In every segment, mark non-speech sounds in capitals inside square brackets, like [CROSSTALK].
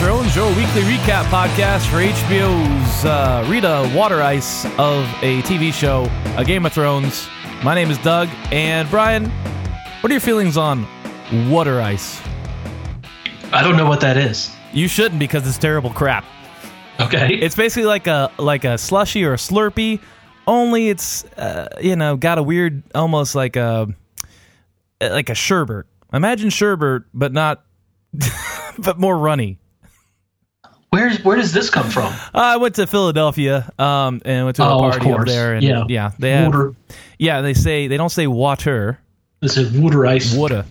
Thrones, your weekly recap podcast for HBO's uh, Rita Water Ice of a TV show, A Game of Thrones. My name is Doug, and Brian, what are your feelings on Water Ice? I don't know what that is. You shouldn't because it's terrible crap. Okay. It's basically like a like a slushy or a Slurpee, only it's uh, you know got a weird, almost like a like a sherbet. Imagine sherbet, but not, [LAUGHS] but more runny. Where's where does this come from? I went to Philadelphia um, and went to a Oh, party up there. And Yeah. yeah, they have, Water. Yeah, they say they don't say water, This is water ice water.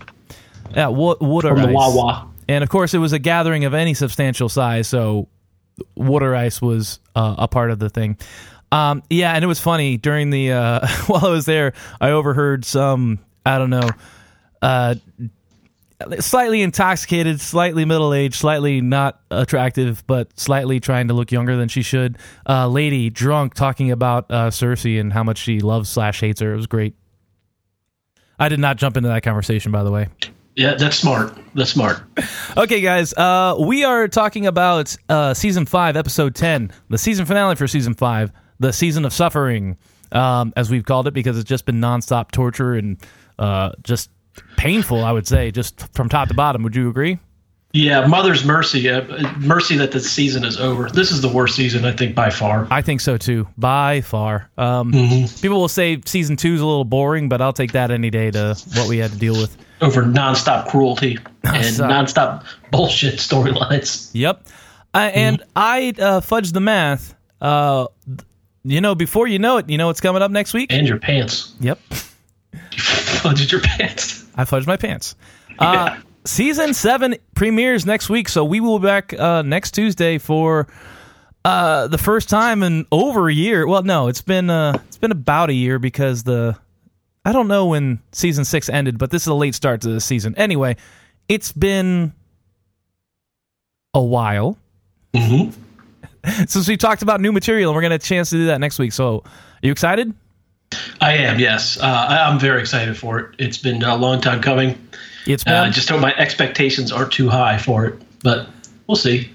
Yeah, wa- water from the ice. Wawa. And of course, it was a gathering of any substantial size, so water ice was uh, a part of the thing. Um, yeah, and it was funny during the uh, [LAUGHS] while I was there, I overheard some I don't know, uh, slightly intoxicated, slightly middle aged, slightly not attractive, but slightly trying to look younger than she should. Uh, lady drunk talking about uh, Cersei and how much she loves slash hates her. It was great. I did not jump into that conversation, by the way. Yeah, that's smart. That's smart. Okay, guys, uh, we are talking about uh, season five, episode ten, the season finale for season five, the season of suffering, um, as we've called it, because it's just been nonstop torture and uh, just painful. I would say, just from top to bottom. Would you agree? Yeah, Mother's Mercy. Uh, mercy that the season is over. This is the worst season, I think, by far. I think so too, by far. Um, People will say season two is a little boring, but I'll take that any day to what we had to deal with. Over nonstop cruelty [LAUGHS] and Nonstop. bullshit storylines. Yep. Uh, and I uh, fudged the math. Uh, you know, before you know it, you know what's coming up next week? And your pants. Yep. [LAUGHS] Fudged your pants. I fudged my pants. [LAUGHS] Uh, season seven premieres next week, so we will be back uh, next Tuesday for uh, the first time in over a year. Well, no, it's been uh, it's been about a year because the I don't know when season six ended, but this is a late start to the season. Anyway, it's been a while [LAUGHS] Mhm. since we talked about new material, and we're gonna have a chance to do that next week. So, are you excited? I am, yes. Uh, I'm very excited for it. It's been a long time coming. It's Uh, been I just hope my expectations aren't too high for it, but we'll see.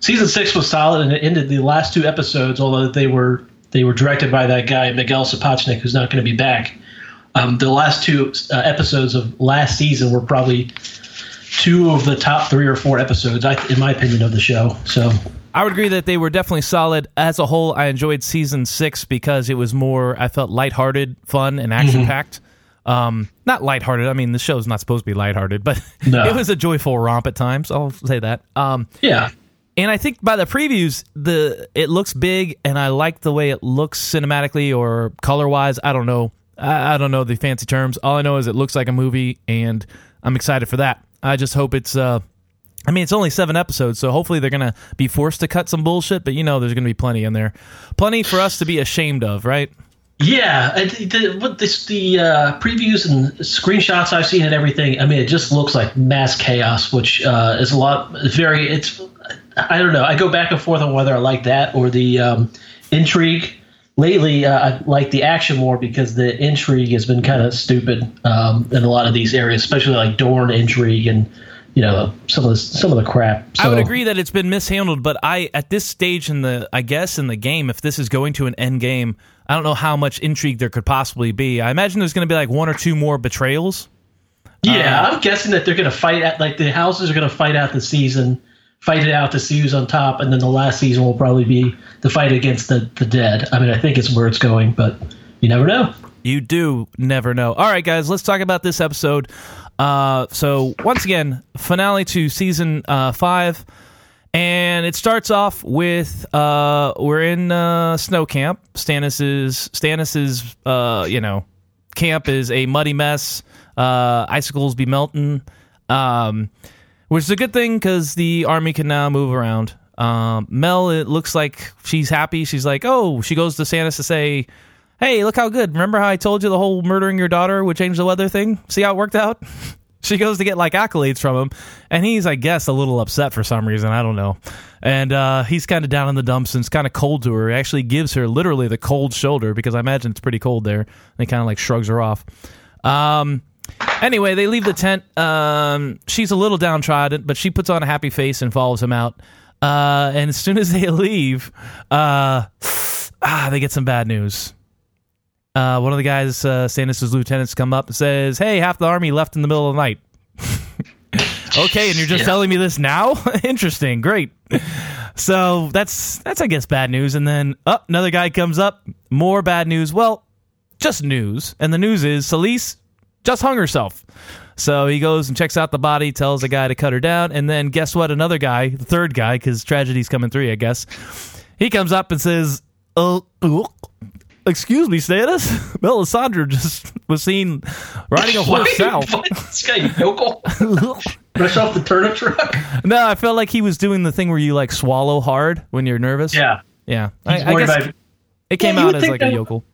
Season six was solid, and it ended the last two episodes, although they were they were directed by that guy Miguel Sapochnik, who's not going to be back. Um, the last two uh, episodes of last season were probably two of the top three or four episodes, I, in my opinion, of the show. So I would agree that they were definitely solid. As a whole, I enjoyed season six because it was more, I felt lighthearted, fun, and action packed. Um, not lighthearted. I mean, the show's not supposed to be lighthearted, but [LAUGHS] No. it was a joyful romp at times. I'll say that. Um, yeah, and I think by the previews, the it looks big, and I like the way it looks cinematically or color wise. I don't know. I, I don't know the fancy terms. All I know is it looks like a movie, and I'm excited for that. I just hope it's. Uh, I mean, it's only seven episodes, so hopefully they're gonna be forced to cut some bullshit. But you know, there's gonna be plenty in there, plenty for us to be ashamed of, right? yeah. The, what this, the uh, previews and screenshots I've seen and everything. I mean, it just looks like mass chaos, which uh, is a lot. Very. It's. I don't know. I go back and forth on whether I like that or the um, intrigue. Lately, uh, I like the action more because the intrigue has been kind of stupid um, in a lot of these areas, especially like Dorne intrigue and you know some of the some of the crap. I would agree that it's been mishandled, but I at this stage in the I guess in the game, if this is going to an end game, I don't know how much intrigue there could possibly be. I imagine there's going to be like one or two more betrayals. Yeah, Uh, I'm guessing that they're going to fight at like the houses are going to fight out the season, fight it out to see who's on top, and then the last season will probably be the fight against the the dead. I mean, I think it's where it's going, but you never know. You do never know. All right, guys, let's talk about this episode. Uh, so once again, finale to season uh, five, and it starts off with uh, we're in uh, snow camp. Stannis's Stannis's uh, you know camp is a muddy mess. Uh, icicles be melting, um, which is a good thing because the army can now move around. Um, Mel, it looks like she's happy. She's like, oh, she goes to Stannis to say, hey, look how good. Remember how I told you the whole murdering your daughter would change the weather thing? See how it worked out? [LAUGHS] she goes to get like accolades from him, and he's, I guess, a little upset for some reason. I don't know. And uh, he's kind of down in the dumps and it's kind of cold to her. He actually gives her literally the cold shoulder because I imagine it's pretty cold there. And he kind of like shrugs her off. Um, Anyway, they leave the tent. Um, she's a little downtrodden, but she puts on a happy face and follows him out. Uh, and as soon as they [LAUGHS] leave, uh, ah, they get some bad news. Uh, one of the guys, uh, Stannis' lieutenants, come up and says, "Hey, half the army left in the middle of the night." [LAUGHS] okay, and you're just Yeah. telling me this now? [LAUGHS] Interesting, great. So that's that's I guess bad news. And then up another guy comes up, more bad news. Well, just news, and the news is Selyse just hung herself. So he goes and checks out the body, tells a guy to cut her down, and then guess what? Another guy, the third guy, because tragedy's coming three, I guess. He comes up and says, "Uh, uh, excuse me, Stannis. [LAUGHS] Melisandre just was seen riding a horse south." This guy yokel [LAUGHS] fresh off the turnip truck. no, I felt like he was doing the thing where you like swallow hard when you're nervous. Yeah, yeah. he's I, I guess about. it came Yeah, out as like a yokel.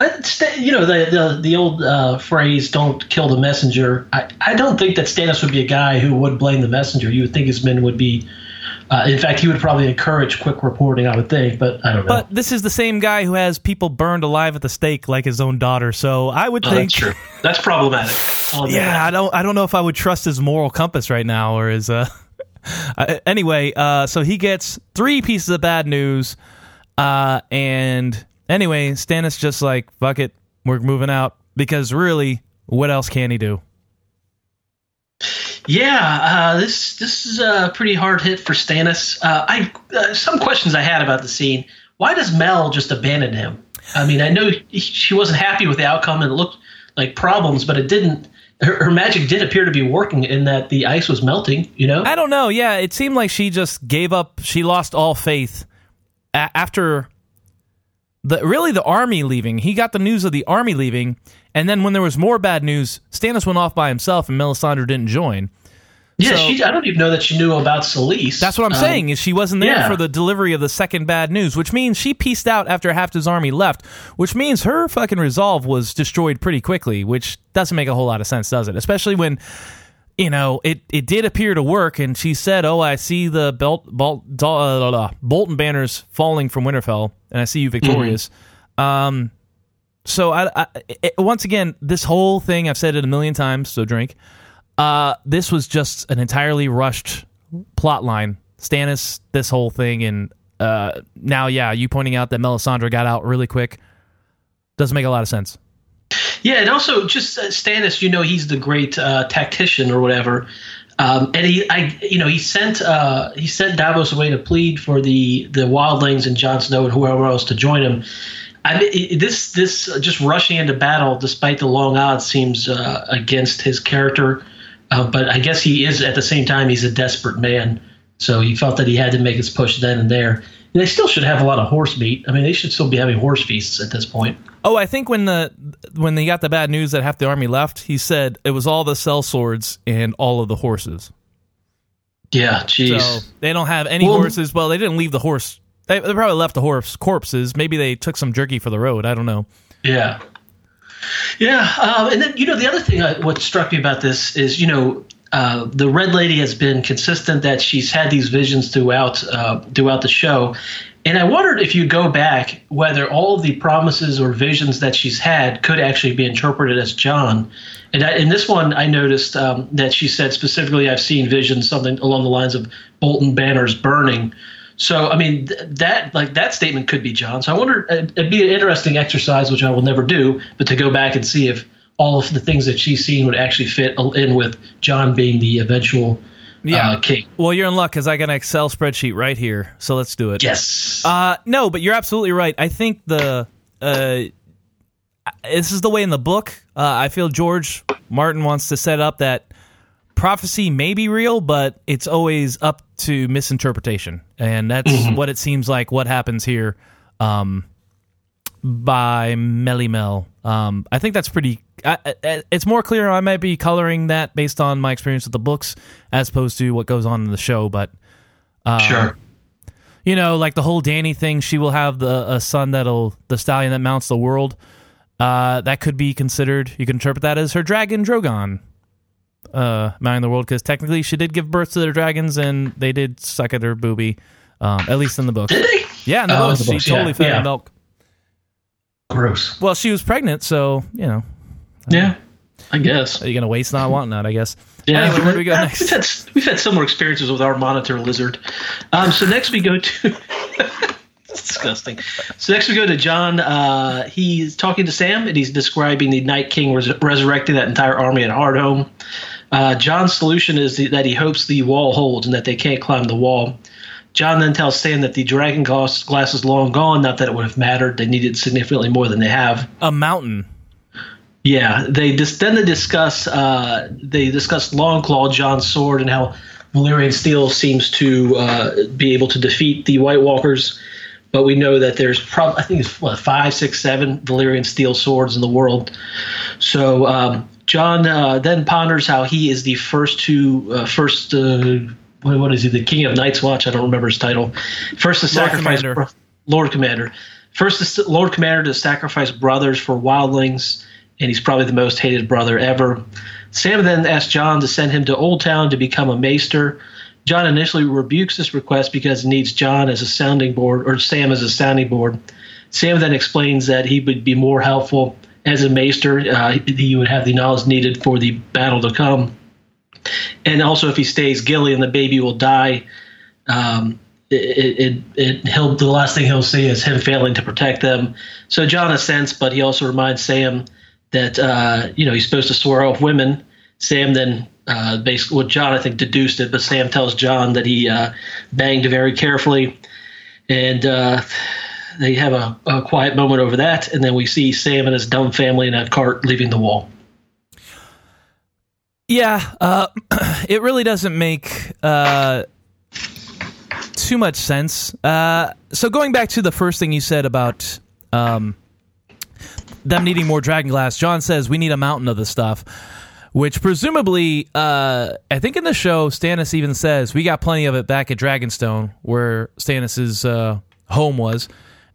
I- You know the the, the old uh, phrase "Don't kill the messenger." I, I don't think that Stannis would be a guy who would blame the messenger. You would think his men would be. Uh, in fact, he would probably encourage quick reporting. I would think, but I don't know. But this is the same guy who has people burned alive at the stake like his own daughter. So I would Oh, think, that's true. That's problematic. Yeah. I don't, I don't know if I would trust his moral compass right now or his. Uh, [LAUGHS] uh, anyway, uh, so he gets three pieces of bad news, uh, and anyway, Stannis just like fuck it, we're moving out because really, what else can he do? Yeah, uh, this this is a pretty hard hit for Stannis. Uh, I uh, some questions I had about the scene. Why does Mel just abandon him? I mean, I know he, she wasn't happy with the outcome and it looked like problems, but it didn't. Her, her magic did appear to be working in that the ice was melting. You know, I don't know. Yeah, it seemed like she just gave up. She lost all faith a- after the really the army leaving. He got the news of the army leaving, and then when there was more bad news, Stannis went off by himself, and Melisandre didn't join. yeah. so- she, I don't even know that she knew about Selyse. That's what I'm Um, saying. Is she wasn't there yeah. for the delivery of the second bad news, which means she pieced out after half his army left, which means her fucking resolve was destroyed pretty quickly, which doesn't make a whole lot of sense, does it? Especially when you know it it did appear to work, and she said, "Oh, I see the belt, bolt, uh, Bolton banners falling from Winterfell, and I see you victorious." Um, so I, I it, once again, this whole thing I've said it a million times. So drink. Uh, this was just an entirely rushed plot line. Stannis, this whole thing, and uh, now, yeah, you pointing out that Melisandre got out really quick doesn't make a lot of sense. Yeah, and also just uh, Stannis, you know, he's the great uh, tactician or whatever. Um, and he, I, you know, he sent uh, he sent Davos away to plead for the the wildlings and Jon Snow and whoever else to join him. I mean, this this uh, just rushing into battle despite the long odds seems uh, against his character. Uh, but I guess he is at the same time he's a desperate man, so he felt that he had to make his push then and there. And they still should have a lot of horse meat. I mean, they should still be having horse feasts at this point. Oh, I think when the when they got the bad news that half the army left, he said it was all the sellswords and all of the horses. Yeah, jeez. So they don't have any Well- horses. Well, they didn't leave the horse. They, they probably left the horse corpses. Maybe they took some jerky for the road. I don't know. Yeah. Yeah. Um, and then, you know, the other thing, uh, what struck me about this is, you know, uh, the Red Lady has been consistent that she's had these visions throughout uh, throughout the show. And I wondered if you go back whether all the promises or visions that she's had could actually be interpreted as Jon. And I, in this one, I noticed um, that she said specifically, "I've seen visions, something along the lines of Bolton banners burning." So, I mean, th- that like that statement could be Jon. So, I wonder uh, it'd be an interesting exercise, which I will never do, but to go back and see if all of the things that she's seen would actually fit in with Jon being the eventual Yeah. uh, king. Well, you're in luck because I got an Excel spreadsheet right here. So let's do it. Yes. Uh, no, but you're absolutely right. I think the uh, this is the way in the book. Uh, I feel George Martin wants to set up that prophecy may be real, but it's always up to misinterpretation, and that's what it seems like. What happens here um, by Melly Mel? Um, I think that's pretty. I, I, it's more clear. I might be coloring that based on my experience with the books, as opposed to what goes on in the show, but. Uh, sure. you know, like the whole Dany thing, she will have the a son that'll the stallion that mounts the world. Uh, that could be considered. You can interpret that as her dragon Drogon, uh, mounting the world because technically she did give birth to their dragons and they did suck at her booby, um, at least in the book. Did they? Yeah, in the Oh, in books, she books, totally yeah, fed yeah. milk. Gross. Well, she was pregnant, so you know. Yeah. I guess. Are you gonna waste not wanting that? I guess. Yeah. Anyway, where do we go next? We've had, we've had similar experiences with our monitor lizard. Um, so next we go to. [LAUGHS] disgusting. So next we go to Jon. Uh, he's talking to Sam and he's describing the Night King res- resurrecting that entire army at Hardhome. Uh, Jon's solution is the, that he hopes the wall holds and that they can't climb the wall. Jon then tells Sam that the dragon glass, glass is long gone. Not that it would have mattered. They needed significantly more than they have. A mountain. Yeah, they just then they discuss uh, they discuss Longclaw, Jon's sword, and how Valyrian steel seems to uh, be able to defeat the White Walkers. But we know that there's probably I think it's what five, six, seven Valyrian steel swords in the world. So um, Jon uh, then ponders how he is the first to uh, first. What, is he? The King of Night's Watch. I don't remember his title. First to Lord sacrifice Commander. Lord Commander. First to, Lord Commander to sacrifice brothers for wildlings, and he's probably the most hated brother ever. Sam then asks Jon to send him to Old Town to become a maester. Jon initially rebukes this request because he needs Jon as a sounding board, or Sam as a sounding board. Sam then explains that he would be more helpful as a maester. Uh, he would have the knowledge needed for the battle to come. And also, if he stays Gilly and, the baby will die. Um, it, it, it, he'll the last thing he'll see is him failing to protect them. So Jon assents, but he also reminds Sam that uh, you know he's supposed to swear off women. Sam then uh, basically, well, Jon I think deduced it, but Sam tells Jon that he uh, banged very carefully, and uh, they have a, a quiet moment over that, and then we see Sam and his dumb family in a cart leaving the wall. Yeah, uh, [CLEARS THROAT] it really doesn't make uh, too much sense. Uh, so going back to the first thing you said about um, them needing more dragon glass, Jon says we need a mountain of the stuff. Which presumably, uh, I think in the show, Stannis even says we got plenty of it back at Dragonstone, where Stannis's uh, home was,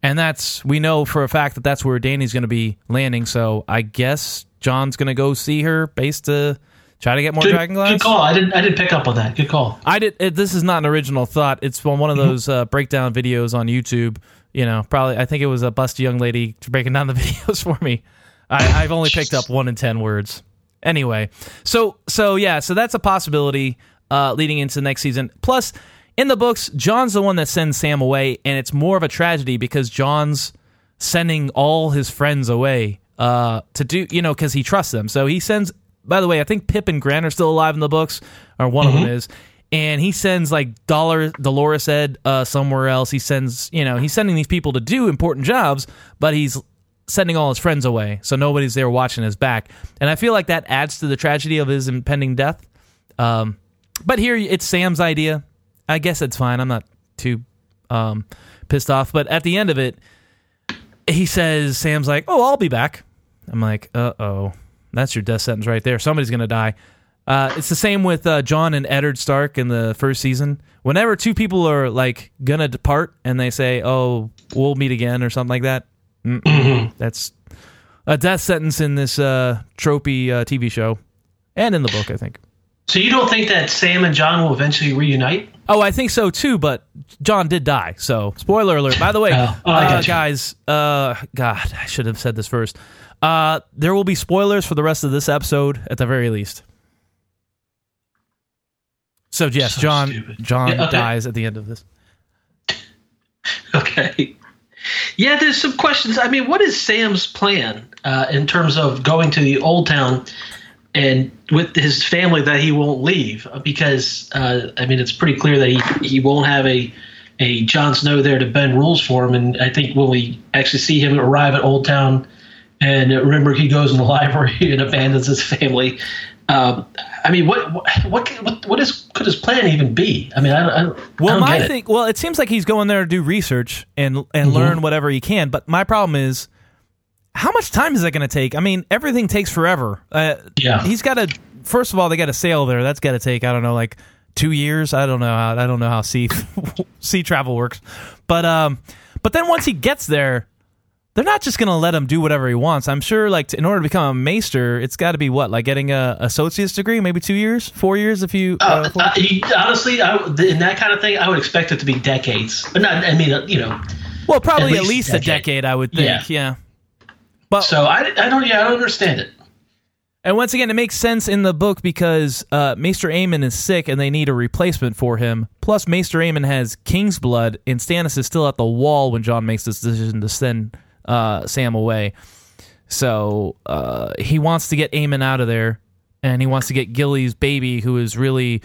and that's we know for a fact that that's where Dany's going to be landing. So I guess Jon's going to go see her, based to try to get more Good, dragon glass. good call. I didn't I didn't pick up on that. Good call. I did. It, this is not an original thought. It's from one of Mm-hmm. those uh, breakdown videos on YouTube. You know, probably I think it was a busty young lady breaking down the [LAUGHS] videos for me. I, I've only picked up one in ten words. Anyway, so so yeah, so that's a possibility uh, leading into the next season. Plus, in the books, Jon's the one that sends Sam away, and it's more of a tragedy because Jon's sending all his friends away uh, to do, you know, because he trusts them. So he sends. By the way, I think Pyp and Grant are still alive in the books, or one of them is. And he sends like Dollar Dolorous Edd uh, somewhere else. He sends, you know, he's sending these people to do important jobs, but he's sending all his friends away, so nobody's there watching his back. And I feel like that adds to the tragedy of his impending death. Um, but here it's Sam's idea. I guess it's fine. I'm not too um, pissed off. But at the end of it, he says, Sam's like, "Oh, I'll be back." I'm like, "Uh oh, that's your death sentence right there. Somebody's gonna die." Uh, it's the same with uh, Jon and Eddard Stark in the first season. Whenever two people are like gonna depart and they say, "Oh, we'll meet again" or something like that, that's a death sentence in this uh, tropey uh, TV show and in the book, I think. So you don't think that Sam and Jon will eventually reunite? Oh, I think so too. But Jon did die. So spoiler alert. By the way, Oh, oh, uh, guys, uh, God, I should have said this first. Uh, there will be spoilers for the rest of this episode at the very least. So yes, So Jon stupid. Jon Yeah, okay. dies at the end of this. [LAUGHS] Okay. Yeah, there's some questions. I mean, what is Sam's plan uh, in terms of going to the old town and with his family that he won't leave? Because uh, I mean, it's pretty clear that he, he won't have a a Jon Snow there to bend rules for him. And I think when we actually see him arrive at Old Town, and remember he goes in the [LAUGHS] library and abandons his family. Um, I mean, what what what what, is could his plan even be? I mean, I don't. I don't, I Well, don't my thing. Well, it seems like he's going there to do research and and learn whatever he can. But my problem is, how much time is that going to take? I mean, everything takes forever. Uh, Yeah. he's got to. First of all, they got to sail there. That's got to take I don't know, like two years. I don't know how. I don't know how sea [LAUGHS] sea travel works. But um, but then once he gets there. They're not just going to let him do whatever he wants. I'm sure, like, to, in order to become a maester, it's got to be what, like getting a associate's degree, maybe two years, four years, if you. Uh, Uh, uh, you- honestly, I, in that kind of thing, I would expect it to be decades. But not, I mean, uh, you know. Well, probably At at least least, a decade. decade, I would think. Yeah. Yeah. But So I, I don't, yeah, I don't understand it. And once again, it makes sense in the book because uh, Maester Aemon is sick and they need a replacement for him. Plus, Maester Aemon has King's blood, and Stannis is still at the wall when John makes this decision to send uh, Sam away. So uh, he wants to get Aemon out of there, and he wants to get Gilly's baby, who is really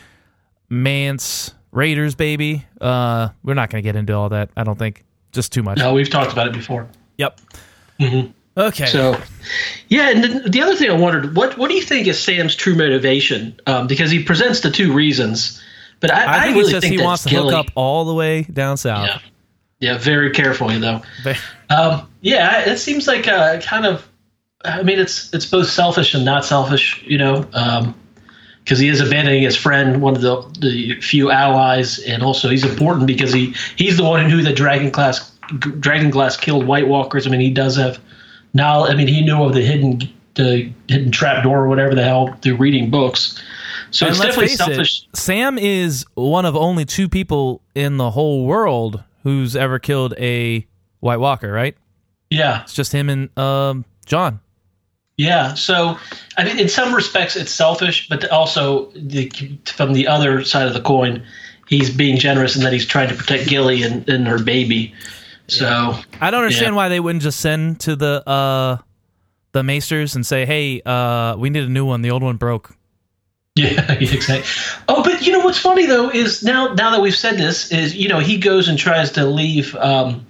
Mance Rayder's baby. Uh, we're not going to get into all that. I don't think. Just too much. No, we've talked about it before. Yep. Mm-hmm. Okay. So, yeah, and the, the, other thing I wondered, what what do you think is Sam's true motivation? Um, because he presents the two reasons, but I, I, I think really just think he wants to Gilly, hook up all the way down south. Yeah, yeah, very carefully though. Um, yeah, it seems like a kind of. I mean, it's it's both selfish and not selfish, you know, because he is abandoning his friend, one of the the few allies, and also he's important because he he's the one who knew that Dragon Glass Dragon Glass killed White Walkers. I mean, he does have now. I mean, he knew of the hidden the hidden trap door or whatever the hell through reading books. So and it's definitely selfish. it, Sam is one of only two people in the whole world who's ever killed a White Walker, right? Yeah, It's just him and um, Jon. Yeah, so I mean, in some respects, it's selfish, but also the, from the other side of the coin, he's being generous in that he's trying to protect Gilly and, and her baby. So I don't understand Yeah. why they wouldn't just send to the uh, the Maesters and say, "Hey, uh, we need a new one. The old one broke." [LAUGHS] yeah, exactly. Oh, but you know what's funny though is now now that we've said this is you know he goes and tries to leave um,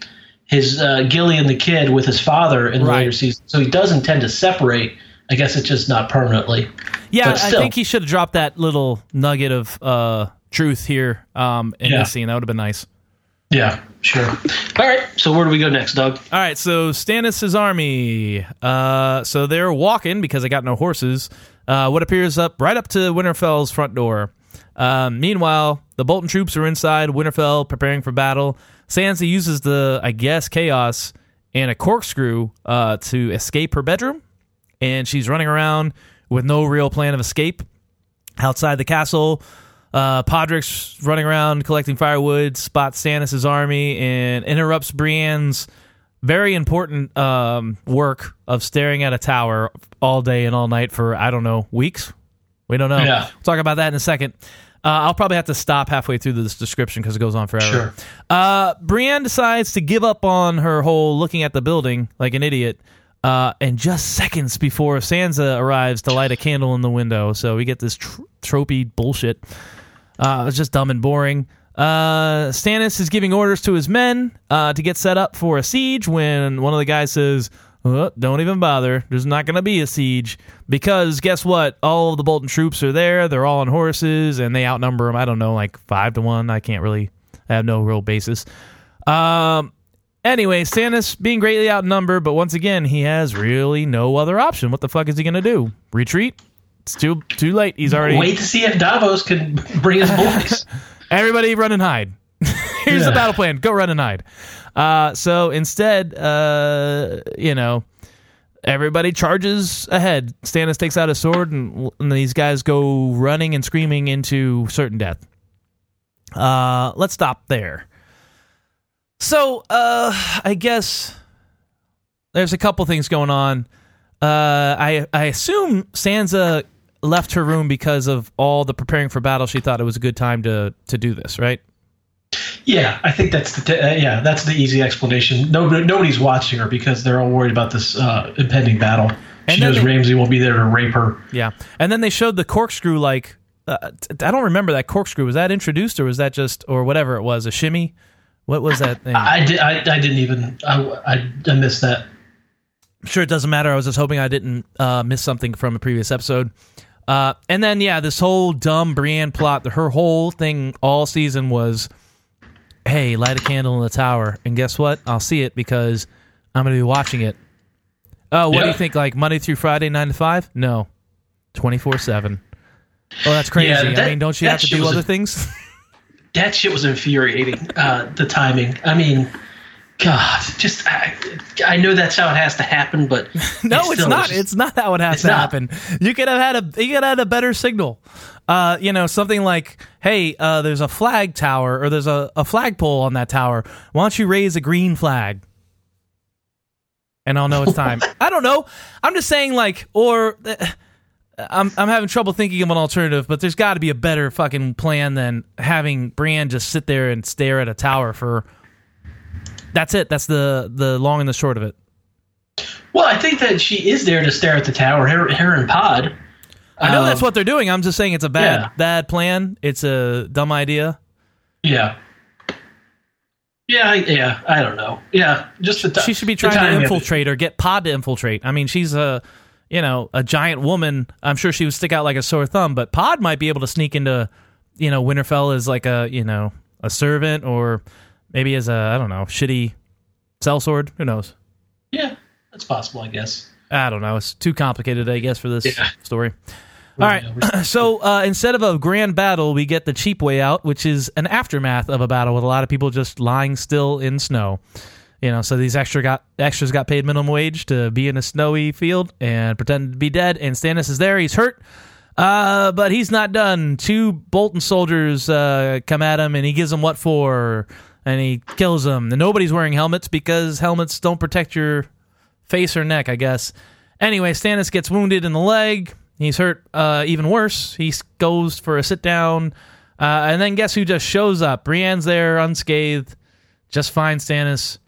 his uh, Gilly and the kid with his father in the Right. later season, so he does intend to separate. I guess it's just not permanently. Yeah, I think he should have dropped that little nugget of uh, truth here um, in Yeah. this scene. That would have been nice. Yeah, sure. All right, so where do we go next, Doug? All right, so Stannis' army. Uh, so they're walking because they got no horses. Uh, what appears up right up to Winterfell's front door. Um, meanwhile, the Bolton troops are inside Winterfell preparing for battle. Sansa uses the, I guess, chaos and a corkscrew uh, to escape her bedroom, and she's running around with no real plan of escape outside the castle. Uh, Podrick's running around collecting firewood, spots Stannis' army, and interrupts Brienne's very important um, work of staring at a tower all day and all night for, I don't know, weeks? We don't know. Yeah. We'll talk about that in a second. Uh, I'll probably have to stop halfway through this description because it goes on forever. Sure. Uh, Brienne decides to give up on her whole looking at the building like an idiot. Uh, and just seconds before Sansa arrives to light a candle in the window, so we get this tr- tropey bullshit. Uh, it's just dumb and boring. Uh, Stannis is giving orders to his men uh, to get set up for a siege when one of the guys says, "Uh, Don't even bother. There's not going to be a siege. Because guess what? All of the Bolton troops are there. They're all on horses and they outnumber them. I don't know, like five to one. I can't really I have no real basis. Um, anyway, Stannis being greatly outnumbered, but once again, he has really no other option. What the fuck is he going to do? Retreat? It's too too late. He's already Wait to see if Davos can bring his boys. [LAUGHS] Everybody run and hide. [LAUGHS] Here's the battle plan. Go run and hide. Uh, so instead, uh, you know, everybody charges ahead. Stannis takes out his sword, and, and these guys go running and screaming into certain death. Uh, let's stop there. So, uh, I guess there's a couple things going on. Uh, I I assume Sansa left her room because of all the preparing for battle. She thought it was a good time to to do this, right? Yeah, I think that's the t- uh, yeah that's the easy explanation. Nobody, nobody's watching her because they're all worried about this uh, impending battle. And she knows they- Ramsay won't be there to rape her. Yeah. And then they showed the corkscrew. Like, uh, I don't remember that corkscrew. Was that introduced, or was that just, or whatever it was, a shimmy? What was that thing? I did. I, I didn't even. I, I, I missed that. sure it doesn't matter. I was just hoping I didn't uh, miss something from a previous episode. Uh, and then yeah, this whole dumb Brienne plot. Her whole thing all season was, hey, light a candle in the tower, and guess what? I'll see it because I'm going to be watching it. Oh, what do you think? Like Monday through Friday, nine to five? No, twenty four seven. Oh, that's crazy. Yeah, I mean, don't you have to do other a- things? [LAUGHS] That shit was infuriating. Uh, the timing. I mean, God, just I, I know that's how it has to happen, but [LAUGHS] No, it it's not. just- It's not how it has to not. happen. You could have had a you could have had a better signal. Uh, you know, something like, "Hey, uh, there's a flag tower, or there's a, a flagpole on that tower. Why don't you raise a green flag?" And I'll know it's time. [LAUGHS] I don't know. I'm just saying, like, or uh, I'm I'm having trouble thinking of an alternative, but there's got to be a better fucking plan than having Brienne just sit there and stare at a tower for. That's it. That's the the long and the short of it. Well, I think that she is there to stare at the tower. Her, her and Pod. I know Um, that's what they're doing. I'm just saying it's a bad Yeah. bad plan. It's a dumb idea. Yeah. Yeah, I, yeah. I don't know. Yeah, just the. ti- She should be trying to timing of it. infiltrate or get Pod to infiltrate. I mean, she's a you know a giant woman. I'm sure she would stick out like a sore thumb, but Pod might be able to sneak into you know Winterfell as like a you know a servant or maybe as a I don't know shitty sellsword. Who knows? Yeah, that's possible. I guess. I don't know. It's too complicated, I guess, for this Yeah. story. All right. [CLEARS THROAT] So uh, instead of a grand battle, we get the cheap way out, which is an aftermath of a battle with a lot of people just lying still in snow. You know, so these extra got extras got paid minimum wage to be in a snowy field and pretend to be dead. And Stannis is there; he's hurt, uh, but he's not done. Two Bolton soldiers uh, come at him, and he gives them what for, and he kills them. And nobody's wearing helmets because helmets don't protect your face or neck, I guess. Anyway, Stannis gets wounded in the leg. He's hurt uh, even worse. He goes for a sit down. Uh, and then guess who just shows up? Brienne's there, unscathed. Just fine, Stannis.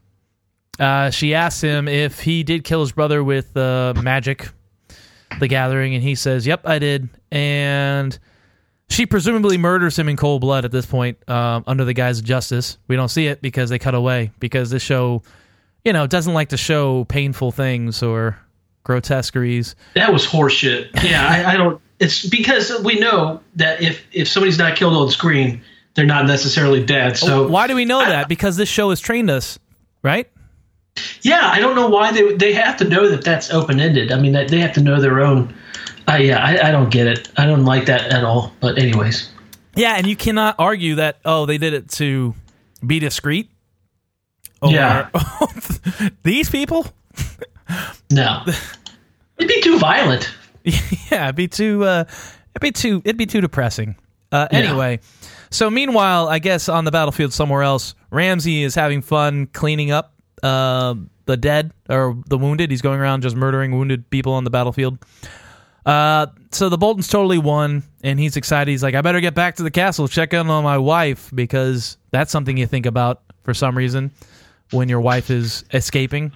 Uh, she asks him if he did kill his brother with uh, magic, the gathering, and he says, Yep, I did. And she presumably murders him in cold blood at this point um, under the guise of justice. We don't see it because they cut away, because this show, you know, doesn't like to show painful things or grotesqueries. That was horseshit. Yeah, I, I don't. It's because we know that if if somebody's not killed on screen, they're not necessarily dead. So Why do we know that? Because this show has trained us, right? yeah, I don't know why they they have to know that that's open ended. I mean, they have to know their own. Uh, yeah, I, I don't get it. I don't like that at all. But anyways, Yeah, and you cannot argue that oh they did it to be discreet. Or, Yeah. [LAUGHS] these people. [LAUGHS] no, it'd be too violent. [LAUGHS] yeah, it'd be too. Uh, it'd be too. It'd be too depressing. Uh, Yeah. anyway, so meanwhile, I guess on the battlefield somewhere else, Ramsay is having fun cleaning up uh, the dead or the wounded. He's going around just murdering wounded people on the battlefield. Uh, so the Boltons totally won, and he's excited. He's like, "I better get back to the castle, check in on my wife, because that's something you think about for some reason when your wife is escaping."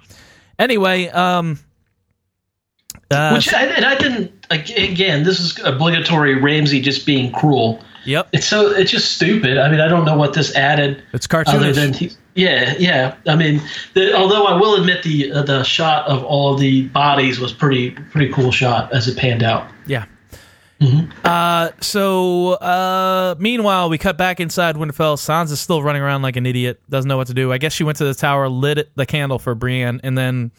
Anyway, um, uh, Which I, and I didn't. Again, this is obligatory. Ramsay just being cruel. yep, It's so it's just stupid. I mean, I don't know what this added. it's other cartoonish. than he, yeah, yeah. I mean, the, although I will admit the uh, the shot of all the bodies was pretty pretty cool shot as it panned out. Yeah. Uh, so uh, meanwhile, we cut back inside Winterfell. Sansa's still running around like an idiot, doesn't know what to do. I guess she went to the tower, lit the candle for Brienne, and then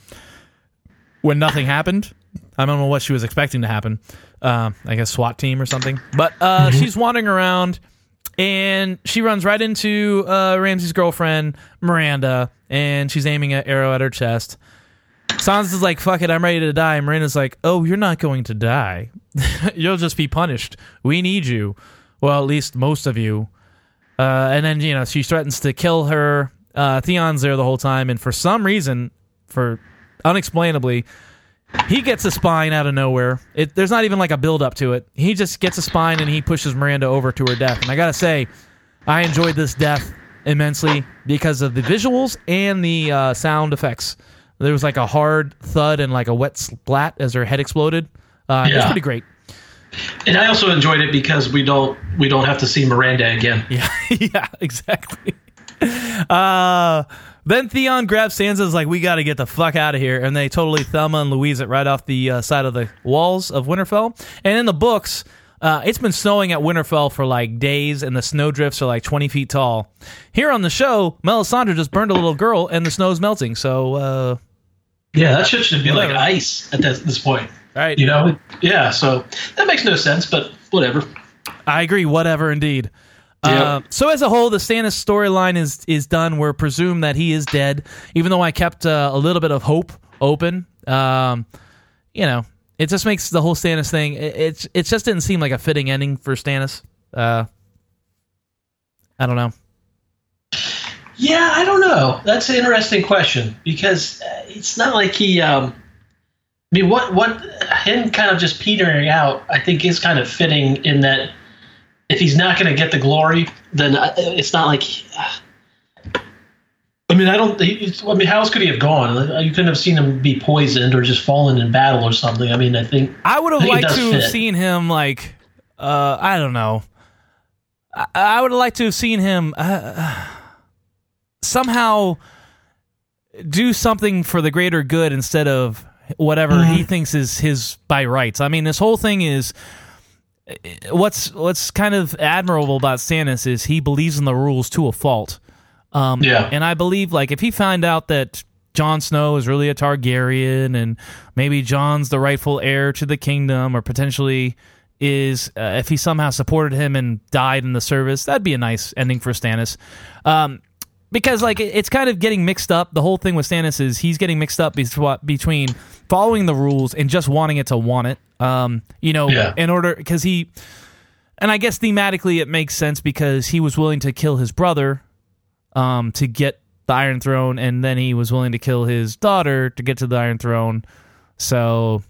when nothing happened, I don't know what she was expecting to happen. Um, I guess SWAT team or something. But uh, she's wandering around, and she runs right into uh, Ramsay's girlfriend Myranda, and she's aiming an arrow at her chest. Sansa's like, fuck it, I'm ready to die. And Myranda's like, oh, you're not going to die. [LAUGHS] You'll just be punished. We need you. Well, at least most of you. Uh, and then, you know, she threatens to kill her. Uh, Theon's there the whole time. And for some reason, for unexplainably, he gets a spine out of nowhere. It, there's not even like a build up to it. He just gets a spine and he pushes Myranda over to her death. And I got to say, I enjoyed this death immensely because of the visuals and the uh, sound effects. There was like a hard thud and like a wet splat as her head exploded. Uh, It was pretty great. And I also enjoyed it because we don't we don't have to see Myranda again. [LAUGHS] Yeah, yeah, exactly. Uh, then Theon grabs Sansa's like, "We got to get the fuck out of here," and they totally Thelma and Louise it right off the uh, side of the walls of Winterfell. And in the books, uh, it's been snowing at Winterfell for like days, and the snowdrifts are like twenty feet tall. Here on the show, Melisandre just burned a little girl, and the snow's melting. So, uh, Yeah, that shit should be like ice at this, this point. Right, You know? Yeah. So that makes no sense, but whatever. I agree. Whatever, indeed. Yep. Uh, so as a whole, the Stannis storyline is is done. We're presumed that he is dead, even though I kept uh, a little bit of hope open. Um, you know, it just makes the whole Stannis thing. It, it's it just didn't seem like a fitting ending for Stannis. Uh, I don't know. Yeah, I don't know. That's an interesting question because uh, it's not like he. Um, I mean, what what him kind of just petering out, I think is kind of fitting in that if he's not going to get the glory, then uh, it's not like. [SIGHS] I mean, I don't. I mean, how else could he have gone? You couldn't have seen him be poisoned or just fallen in battle or something. I mean, I think I would have I liked to have seen him like uh I don't know. I, I would have liked to have seen him uh, [SIGHS] somehow do something for the greater good instead of whatever Mm-hmm. he thinks is his by rights. I mean, this whole thing is what's what's kind of admirable about Stannis is he believes in the rules to a fault. Um, Yeah. And I believe, like, if he found out that Jon Snow is really a Targaryen and maybe Jon's the rightful heir to the kingdom or potentially is, uh, if he somehow supported him and died in the service, that'd be a nice ending for Stannis. Um, because like it's kind of getting mixed up. The whole thing with Stannis is he's getting mixed up between following the rules and just wanting it to want it. Um, you know, Yeah. in order because he, and I guess thematically it makes sense because he was willing to kill his brother, um, to get the Iron Throne, and then he was willing to kill his daughter to get to the Iron Throne. So,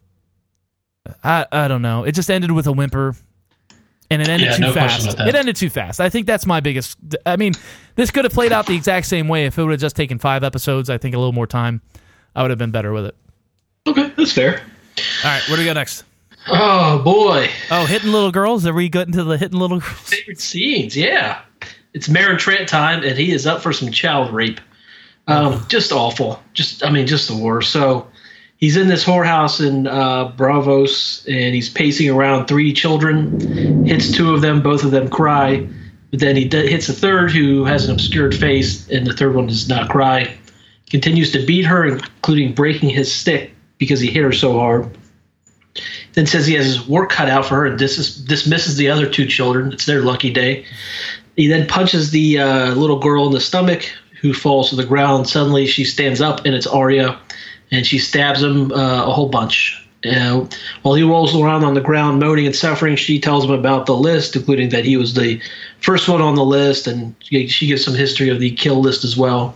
I I don't know. It just ended with a whimper. And it ended Yeah, too no fast. It ended too fast. I think that's my biggest. I mean, this could have played out the exact same way if it would have just taken five episodes. I think a little more time, I would have been better with it. okay, that's fair. All right, where do we go next? Oh boy, Oh, hitting little girls. Are we getting to the hitting little girls? favorite scenes. Yeah, it's Meryn Trant time, and he is up for some child rape. Um, just awful. Just I mean, just the worst. So he's in this whorehouse in uh, Braavos, and he's pacing around three children. Hits two of them, both of them cry. But then he d- hits a third who has an obscured face, and the third one does not cry. Continues to beat her, including breaking his stick because he hit her so hard. Then says he has his work cut out for her and dis- dismisses the other two children. It's their lucky day. He then punches the uh, little girl in the stomach, who falls to the ground. Suddenly, she stands up, and it's Arya, and she stabs him uh, a whole bunch. Uh, while he rolls around on the ground, moaning and suffering, she tells him about the list, including that he was the first one on the list, and she gives some history of the kill list as well.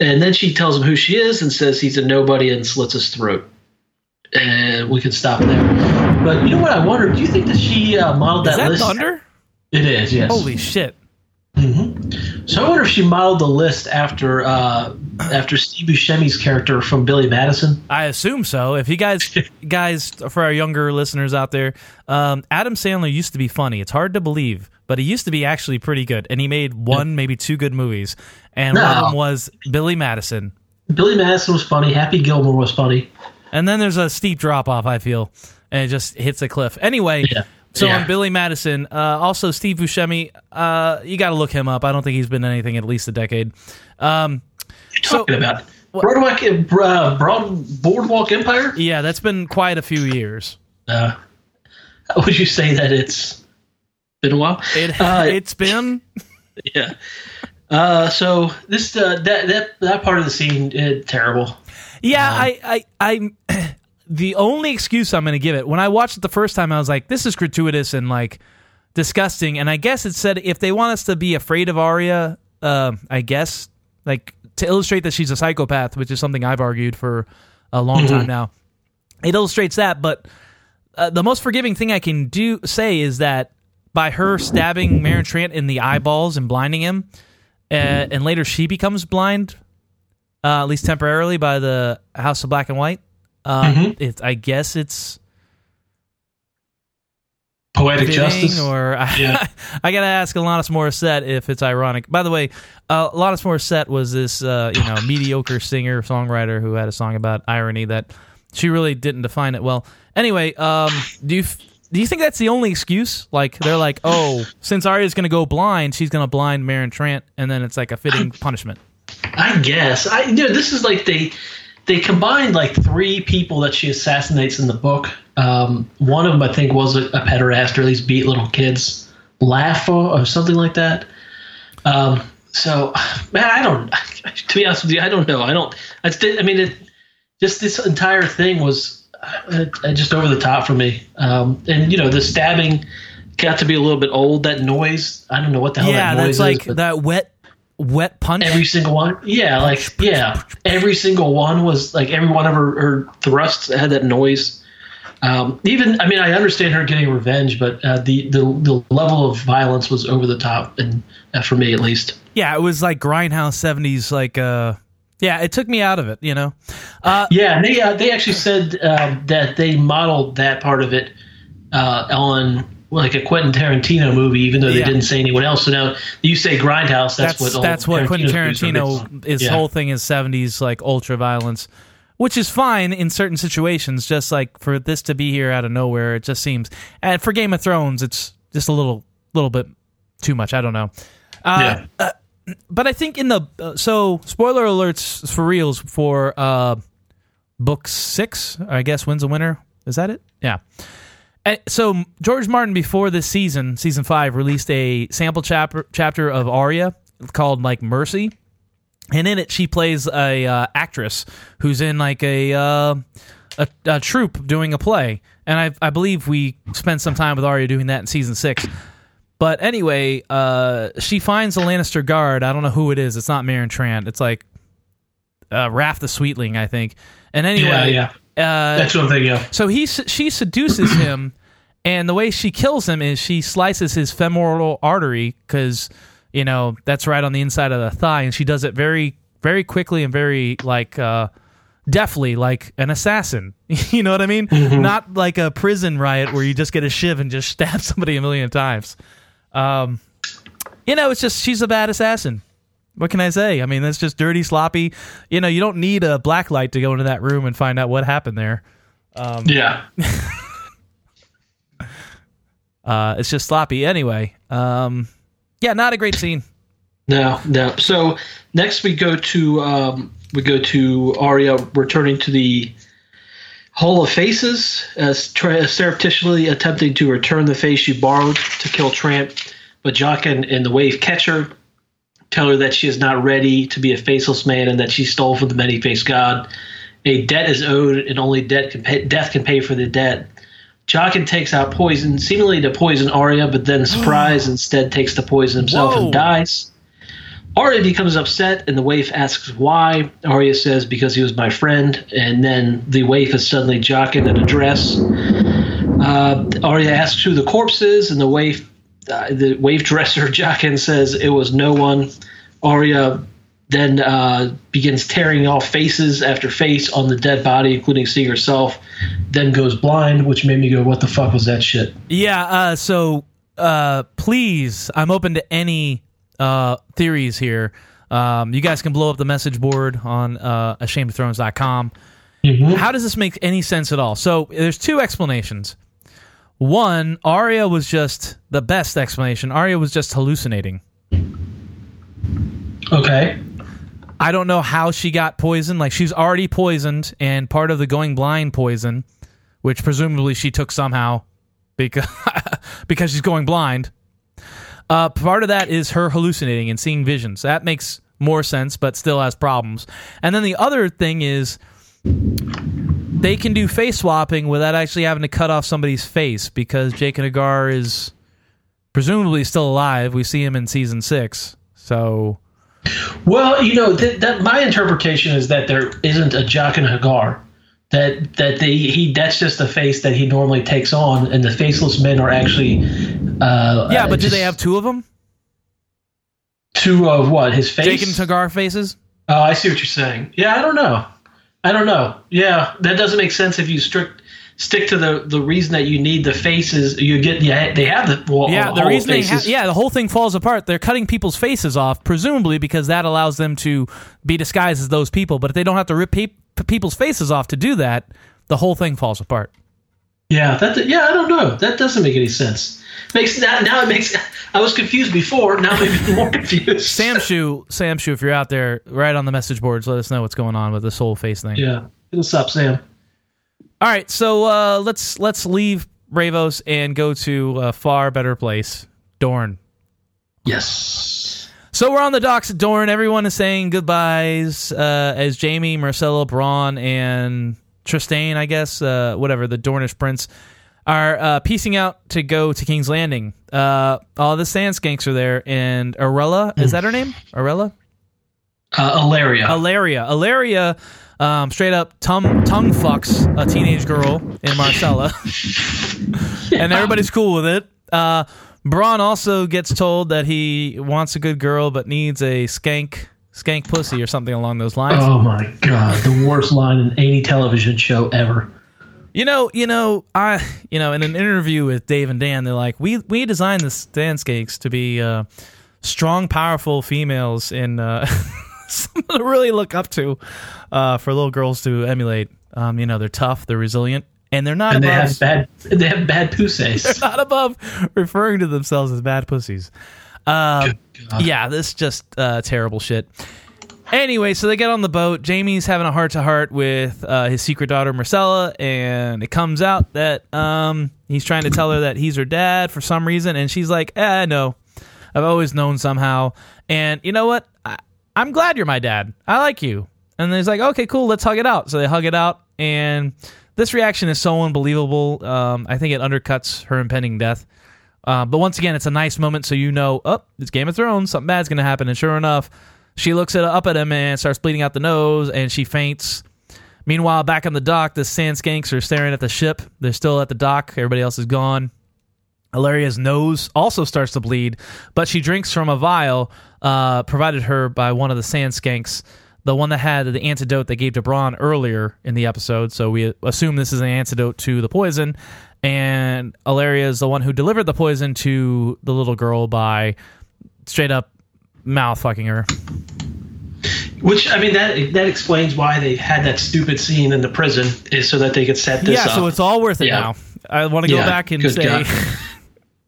And then she tells him who she is and says he's a nobody and slits his throat. And we can stop there. But you know what I wonder? Do you think that she uh, modeled Is that, that list? thunder? It is, yes. Holy shit! So I wonder if she modeled the list after uh, after Steve Buscemi's character from Billy Madison. I assume so. If you guys, [LAUGHS] guys, for our younger listeners out there, um, Adam Sandler used to be funny. It's hard to believe, but he used to be actually pretty good, and he made one, maybe two good movies, and one of them was Billy Madison. Billy Madison was funny. Happy Gilmore was funny. And then there's a steep drop off. I feel, and it just hits a cliff. Anyway, Yeah. So Yeah. on Billy Madison, uh, also Steve Buscemi. Uh, you got to look him up. I don't think he's been anything in at least a decade. Um, You're So- talking about Broadwalk, uh, Broad Boardwalk Empire. yeah, that's been quite a few years. Uh, would you say that it's been a while? It Uh, [LAUGHS] it's been yeah. Uh, so this uh, that that that part of the scene uh, terrible. Yeah, I, I, I, [CLEARS THROAT] the only excuse I'm going to give it when I watched it the first time, I was like, this is gratuitous and like disgusting. And I guess it said if they want us to be afraid of Arya, uh, I guess like to illustrate that she's a psychopath, which is something I've argued for a long time now. It illustrates that, but uh, the most forgiving thing I can do say is that by her stabbing Meryn Trant in the eyeballs and blinding him, uh, and later she becomes blind, uh, at least temporarily, by the House of Black and White. Uh, it, I guess it's Poetic justice. or [LAUGHS] Yeah. I gotta ask Alanis Morissette if it's ironic. By the way, uh, Alanis Morissette was this uh, you know mediocre singer songwriter who had a song about irony that she really didn't define it well. Anyway, um, do you do you think that's the only excuse? Like they're like, oh, since Arya's gonna go blind, she's gonna blind Meryn Trant, and then it's like a fitting punishment. I guess. I you know this is like they they combined like three people that she assassinates in the book. Um, one of them I think was a, a pederast or at least beat little kids, laugh or, or something like that. Um, so man, I don't. [LAUGHS] To be honest with you, I don't know. I don't. I, I mean, it, just this entire thing was uh, uh, just over the top for me. Um, and you know, the stabbing got to be a little bit old. That noise, I don't know what the hell yeah, that noise that's like is. but- that wet, wet punch. Every single one, yeah, like yeah, every single one was like every one of her, her thrusts had that noise. Um, even I mean I understand her getting revenge, but uh, the, the the level of violence was over the top, and uh, for me at least. Yeah, it was like grindhouse seventies. Like, uh, yeah, it took me out of it. You know. Uh, yeah, and they uh, they actually said uh, that they modeled that part of it uh, on like a Quentin Tarantino movie, even though they Yeah. didn't say anyone else. So now you say grindhouse. That's, that's what that's what Quentin Tarantino's movies are Tarantino his Yeah. whole thing is seventies like ultra violence, which is fine in certain situations. Just like for this to be here out of nowhere, it just seems. And for Game of Thrones, it's just a little little bit too much. I don't know. Uh, Yeah. but I think in the uh, so spoiler alerts for reals for uh book six. I guess wins a winner. Is that it? Yeah. Uh, So George Martin before this season, season five, released a sample chapter chapter of Arya called like Mercy, and in it she plays a uh, actress who's in like a, uh, a a troupe doing a play, and I I believe we spent some time with Arya doing that in season six. But anyway, uh, she finds a Lannister guard. I don't know who it is. It's not Meryn Trant. It's like uh, Raff the Sweetling, I think. And anyway, yeah, Uh, That's one thing. Yeah. so he she seduces him, and the way she kills him is she slices his femoral artery because you know that's right on the inside of the thigh, and she does it very very quickly and very like uh, deftly, like an assassin. [LAUGHS] you know what I mean? Not like a prison riot where you just get a shiv and just [LAUGHS] stab somebody a million times. Um, you know, it's just she's a bad assassin. What can I say? I mean, that's just dirty, sloppy. You know, you don't need a black light to go into that room and find out what happened there. Yeah. [LAUGHS] Uh, it's just sloppy. Anyway, um, yeah, not a great scene. No, no. So next we go to um, we go to Arya returning to the Hall of Faces, as tra- surreptitiously attempting to return the face she borrowed to kill Trant, but Jaqen, and the Waif catch her, tell her that she is not ready to be a faceless man and that she stole from the many-faced god. A debt is owed, and only debt can pay, death can pay for the debt. Jaqen takes out poison, seemingly to poison Arya, but then surprise instead takes the poison himself Whoa. and dies. Arya becomes upset, and the waif asks why. Arya says, because he was my friend, and then the waif is suddenly Jaqen in a dress. Uh, Arya asks who the corpse is, and the waif, uh, the waif dresser [LAUGHS] Jaqen says it was no one. Arya then uh, begins tearing off faces after face on the dead body, including seeing herself. Then goes blind, which made me go, "What the fuck was that shit?" Yeah. Uh, so, uh, please, I'm open to any uh, theories here. Um, you guys can blow up the message board on uh, ashamedofthrones.com. How does this make any sense at all? So, there's two explanations. One, Arya was just the best explanation. Arya was just hallucinating. Okay. I don't know how she got poisoned. Like she's already poisoned, and part of the going blind poison, which presumably she took somehow, because [LAUGHS] because she's going blind. Uh, part of that is her hallucinating and seeing visions. That makes more sense, but still has problems. And then the other thing is they can do face swapping without actually having to cut off somebody's face because Jaqen H'ghar is presumably still alive. We see him in season six, so. Well, you know that, that my interpretation is that there isn't a Jaqen H'ghar. That that they he that's just the face that he normally takes on, and the faceless men are actually. Uh, Yeah, uh, but do they have two of them? two of what his face? Jaqen H'ghar faces? Oh, I see what you're saying. Yeah, I don't know. I don't know. Yeah, that doesn't make sense if you strict stick to the the reason that you need the faces. You get yeah, they have the well, Yeah, the whole reason they ha- yeah, the whole thing falls apart. They're cutting people's faces off, presumably because that allows them to be disguised as those people. But if they don't have to rip pe- people's faces off to do that, the whole thing falls apart. Yeah, that yeah, I don't know. That doesn't make any sense. Makes now now it makes. I was confused before. Now I'm even more [LAUGHS] confused. Sam Shu, Sam Shu, if you're out there, right on the message boards, let us know what's going on with this whole face thing. Yeah, what's up, Sam? All right, so uh, let's let's leave Braavos and go to a far better place, Dorne. Yes. So we're on the docks at Dorne. Everyone is saying goodbyes uh, as Jaime, Myrcella, Bronn, and Trystane, I guess, uh, whatever, the Dornish prince, are uh, piecing out to go to King's Landing. Uh, all the sand skanks are there, and Arella, is that her name? Arella? Uh, Ellaria. Alaria. Alaria um, straight up tongue tongue fucks a teenage girl in Myrcella, [LAUGHS] and everybody's cool with it. Uh, Bronn also gets told that he wants a good girl but needs a skank skank pussy or something along those lines. Oh my god, the worst line in any television show ever. You know, you know, I, you know, in an interview with Dave and Dan, they're like, we we designed the skanks to be uh, strong, powerful females in uh, [LAUGHS] [LAUGHS] something to really look up to uh, for little girls to emulate. Um, you know, they're tough, they're resilient, and they're not And they have bad they have bad pussies. They're [LAUGHS] not above referring to themselves as bad pussies. Uh, yeah, this is just uh, terrible shit. Anyway, so they get on the boat. Jaime's having a heart to heart with uh, his secret daughter Myrcella, and it comes out that um, he's trying to tell her that he's her dad for some reason, and she's like, "Eh, no, I've always known somehow." And you know what? I'm glad you're my dad. I like you. And he's like, "Okay, cool, let's hug it out." So they hug it out, and this reaction is so unbelievable. Um, I think it undercuts her impending death. Uh, but once again, it's a nice moment, so you know, oh, it's Game of Thrones, something bad's gonna happen. And sure enough, she looks at, up at him and starts bleeding out the nose, and she faints. Meanwhile, back on the dock, the sand skanks are staring at the ship. They're still at the dock. Everybody else is gone. Ellaria's nose also starts to bleed, but she drinks from a vial uh, provided her by one of the sand skanks, the one that had the antidote they gave to Bronn earlier in the episode. So we assume this is an antidote to the poison. And Ellaria is the one who delivered the poison to the little girl by straight up mouth fucking her. Which I mean that that explains why they had that stupid scene in the prison is so that they could set this yeah, up. Yeah, so it's all worth it Yeah. now. I want to go Yeah, back and say, [LAUGHS]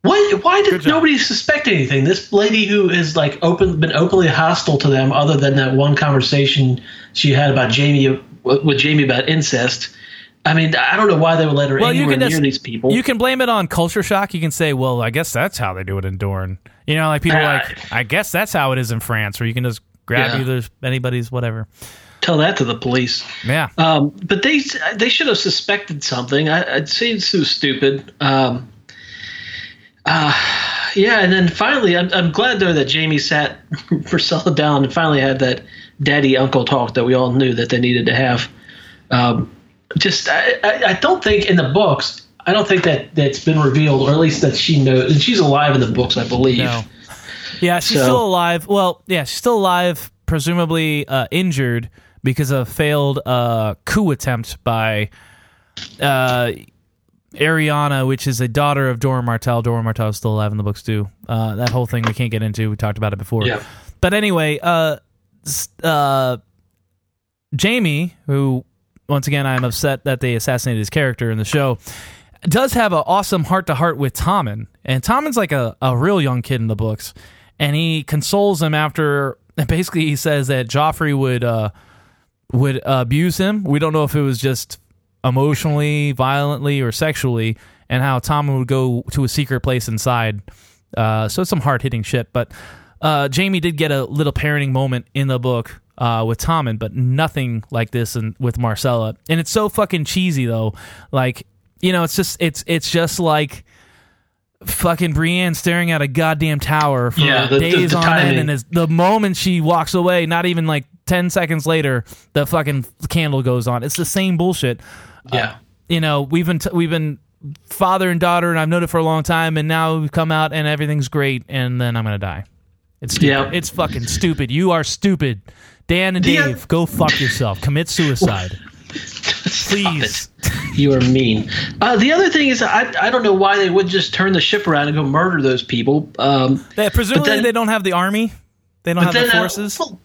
God. Why? Why did nobody suspect anything? This lady who is like open, been openly hostile to them, other than that one conversation she had about Jaime with Jaime about incest. I mean, I don't know why they would let her Well, you anywhere can near just- these people. You can blame it on culture shock. You can say, well, I guess that's how they do it in Dorne. You know, like people are Uh, like, I guess that's how it is in France, where you can just grab Yeah. either anybody's whatever. Tell that to the police. Yeah. Um, but they they should have suspected something. I, it seems so stupid. Um, uh, yeah, and then finally, I'm, I'm glad though that Jaime sat [LAUGHS] Priscilla down and finally had that daddy uncle talk that we all knew that they needed to have. Um, just I, I, I don't think in the books. I don't think that that's been revealed, or at least that she knows. And she's alive in the books, I believe. No. Yeah, she's So- still alive. Well, yeah, she's still alive, presumably uh, injured because of a failed uh, coup attempt by uh, Ariana, which is a daughter of Doran Martell. Doran Martell is still alive in the books too. Uh, that whole thing we can't get into. We talked about it before. Yeah. But anyway, uh, uh, Jaime, who once again I'm upset that they assassinated his character in the show, does have an awesome heart to heart with Tommen, and Tommen's like a, a real young kid in the books, and he consoles him after. And [LAUGHS] basically, he says that Joffrey would uh, would abuse him. We don't know if it was just emotionally, violently, or sexually, and how Tommen would go to a secret place inside. Uh, so it's some hard hitting shit. But uh, Jaime did get a little parenting moment in the book uh, with Tommen, but nothing like this in, with Myrcella. And it's so fucking cheesy though. Like you know, it's just it's it's just like fucking Brienne staring at a goddamn tower for Yeah, the- the- days the on end, and as the moment she walks away, not even like ten seconds later, the fucking candle goes on. It's the same bullshit. Yeah. You know, we've been t- we've been father and daughter, and I've known it for a long time, and now we've come out and everything's great, and then I'm gonna die. It's stupid. Yeah. It's fucking stupid. You are stupid. Dan and Yeah. Dave, go fuck yourself. Commit suicide. [LAUGHS] Please. You are mean. Uh, the other thing is, I, I don't know why they would just turn the ship around and go murder those people. Um, They, presumably, then- they don't have the army. They don't have the uh, forces. well,